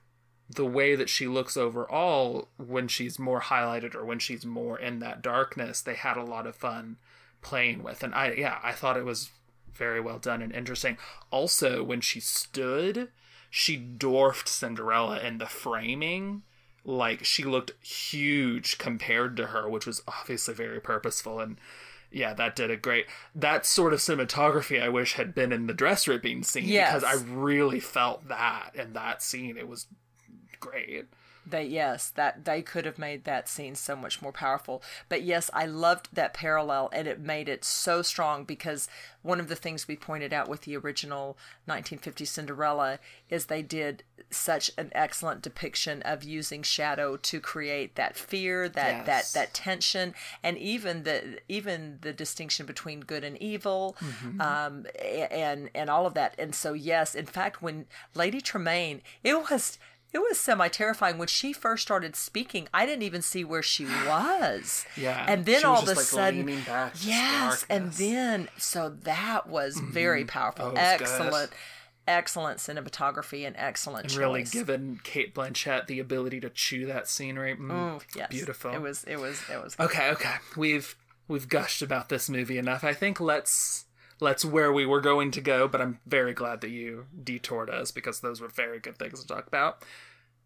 the way that she looks overall when she's more highlighted or when she's more in that darkness. They had a lot of fun playing with and i yeah i thought it was very well done and interesting also when she stood she dwarfed cinderella in the framing like she looked huge compared to her which was obviously very purposeful and yeah that did a great that sort of cinematography i wish had been in the dress ripping scene Yes. because i really felt that in that scene it was great They yes, that they could have made that scene so much more powerful. But yes, I loved that parallel and it made it so strong because one of the things we pointed out with the original 1950 Cinderella is they did such an excellent depiction of using shadow to create that fear, that Yes. that that tension and even the even the distinction between good and evil um and and all of that. And so yes, in fact when Lady Tremaine, it was it was semi terrifying when she first started speaking. I didn't even see where she was. Yeah, and then all of a like, sudden, leaning back, yes, and then so that was very powerful. Oh, was good. excellent, excellent cinematography and excellent and really given Cate Blanchett the ability to chew that scenery. Mm, Ooh, yes, beautiful. It was. It was. It was. Okay, okay. We've we've gushed about this movie enough. I think let's let's where we were going to go, but I'm very glad that you detoured us because those were very good things to talk about.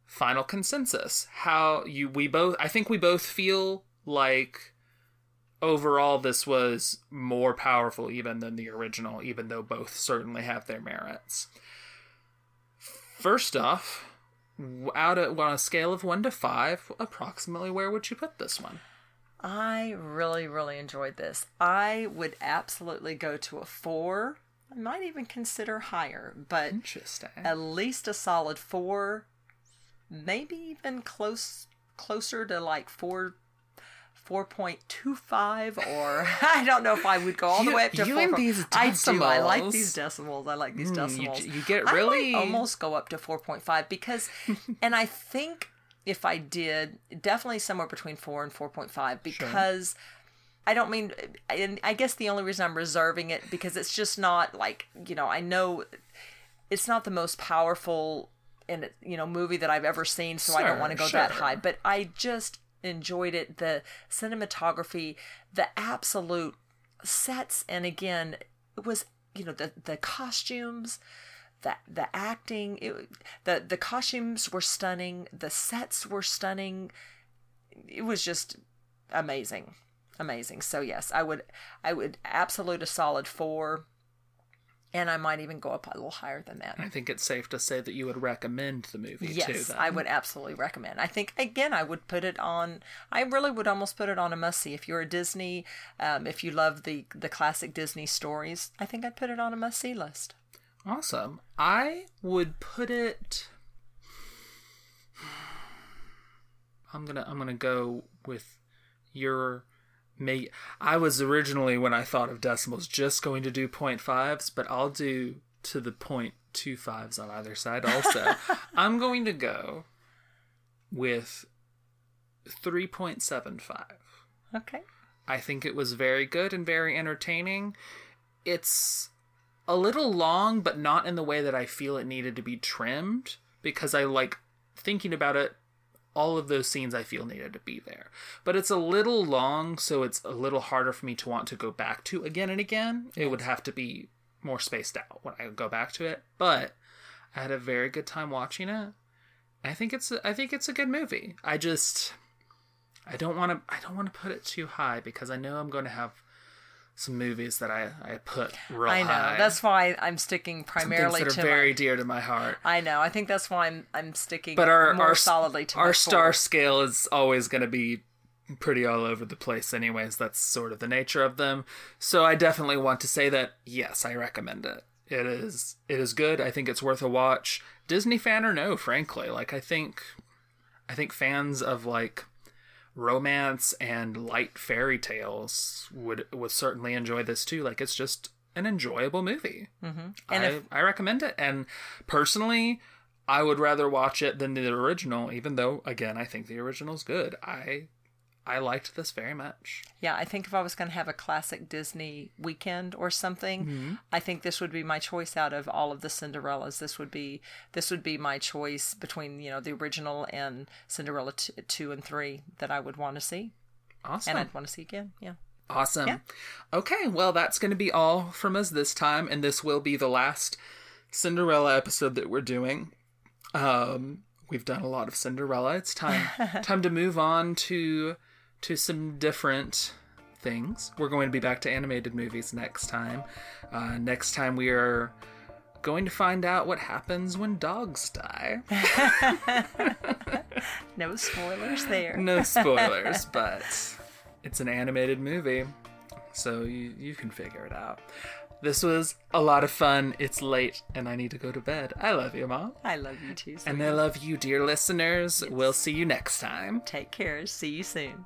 Final consensus. How you we both I think we both feel like overall this was more powerful even than the original, even though both certainly have their merits. First off, out of on a scale of one to five, approximately where would you put this one? I really, really enjoyed this. I would absolutely go to a four. I might even consider higher, but Interesting. at least a solid four, maybe even close closer to like four. 4.25 or I don't know if I would go all the You- way up to you 4. and these I do. I like these decimals. I like these Mm, you- decimals. you get really- almost go up to 4.5 because and I think if I did definitely somewhere between 4 and 4.5 because I don't mean, and I guess the only reason I'm reserving it because it's just not like you know I know it's not the most powerful in you know movie that I've ever seen, so I don't want to go that high. But I just enjoyed it, the cinematography, the absolute sets, and again, it was you know the the costumes. The, the acting, it, the the costumes were stunning. The sets were stunning. It was just amazing amazing so yes i would i would absolute a solid four and i might even go up a little higher than that I think it's safe to say that you would recommend the movie too. yes Then. i would absolutely recommend i think again i would put it on i really would almost put it on a must see if you're a disney um, if you love the the classic disney stories i think i'd put it on a must see list Awesome. I would put it. I'm gonna I'm gonna go with your mate. I was originally when I thought of decimals just going to do point fives, but I'll do to the point two fives on either side. Also, I'm going to go with three point seven five. okay I think it was very good and very entertaining. It's a little long, but not in the way that I feel it needed to be trimmed because I like thinking about it. All of those scenes I feel needed to be there. But it's a little long, so it's a little harder for me to want to go back to again and again. It would have to be more spaced out when I go back to it. But I had a very good time watching it. I think it's a, I think it's a good movie. I just I don't want to I don't want to put it too high because I know I'm going to have some movies that I I put real I know. high. That's why I'm sticking things primarily that are to very my, dear to my heart. I know. I think that's why I'm I'm sticking But our more our solidly to our star scale is always going to be pretty all over the place anyways that's sort of the nature of them so i definitely want to say that yes i recommend it it is it is good i think it's worth a watch disney fan or no frankly like i think i think fans of like romance and light fairy tales would would certainly enjoy this too like it's just an enjoyable movie mm-hmm. And I, if- I recommend it. And personally, I would rather watch it than the original, even though again I think the original's good. I I liked this very much. Yeah, I think if I was going to have a classic Disney weekend or something, Mm-hmm. I think this would be my choice out of all of the Cinderellas. This would be this would be my choice between you know the original and Cinderella t- two and three that I would want to see, Awesome. and I'd want to see again. Yeah. Awesome. Yeah. Okay, well, that's going to be all from us this time, and this will be the last Cinderella episode that we're doing. Um, we've done a lot of Cinderella. It's time time to move on to to some different things. We're going to be back to animated movies next time. Uh, next time we are going to find out what happens when dogs die. No spoilers there. no spoilers, but it's an animated movie, so you, you can figure it out. This was a lot of fun. It's late and I need to go to bed. I love you, Mom. I love you too. And. I love you, dear listeners. We'll see you next time. Take care. See you soon.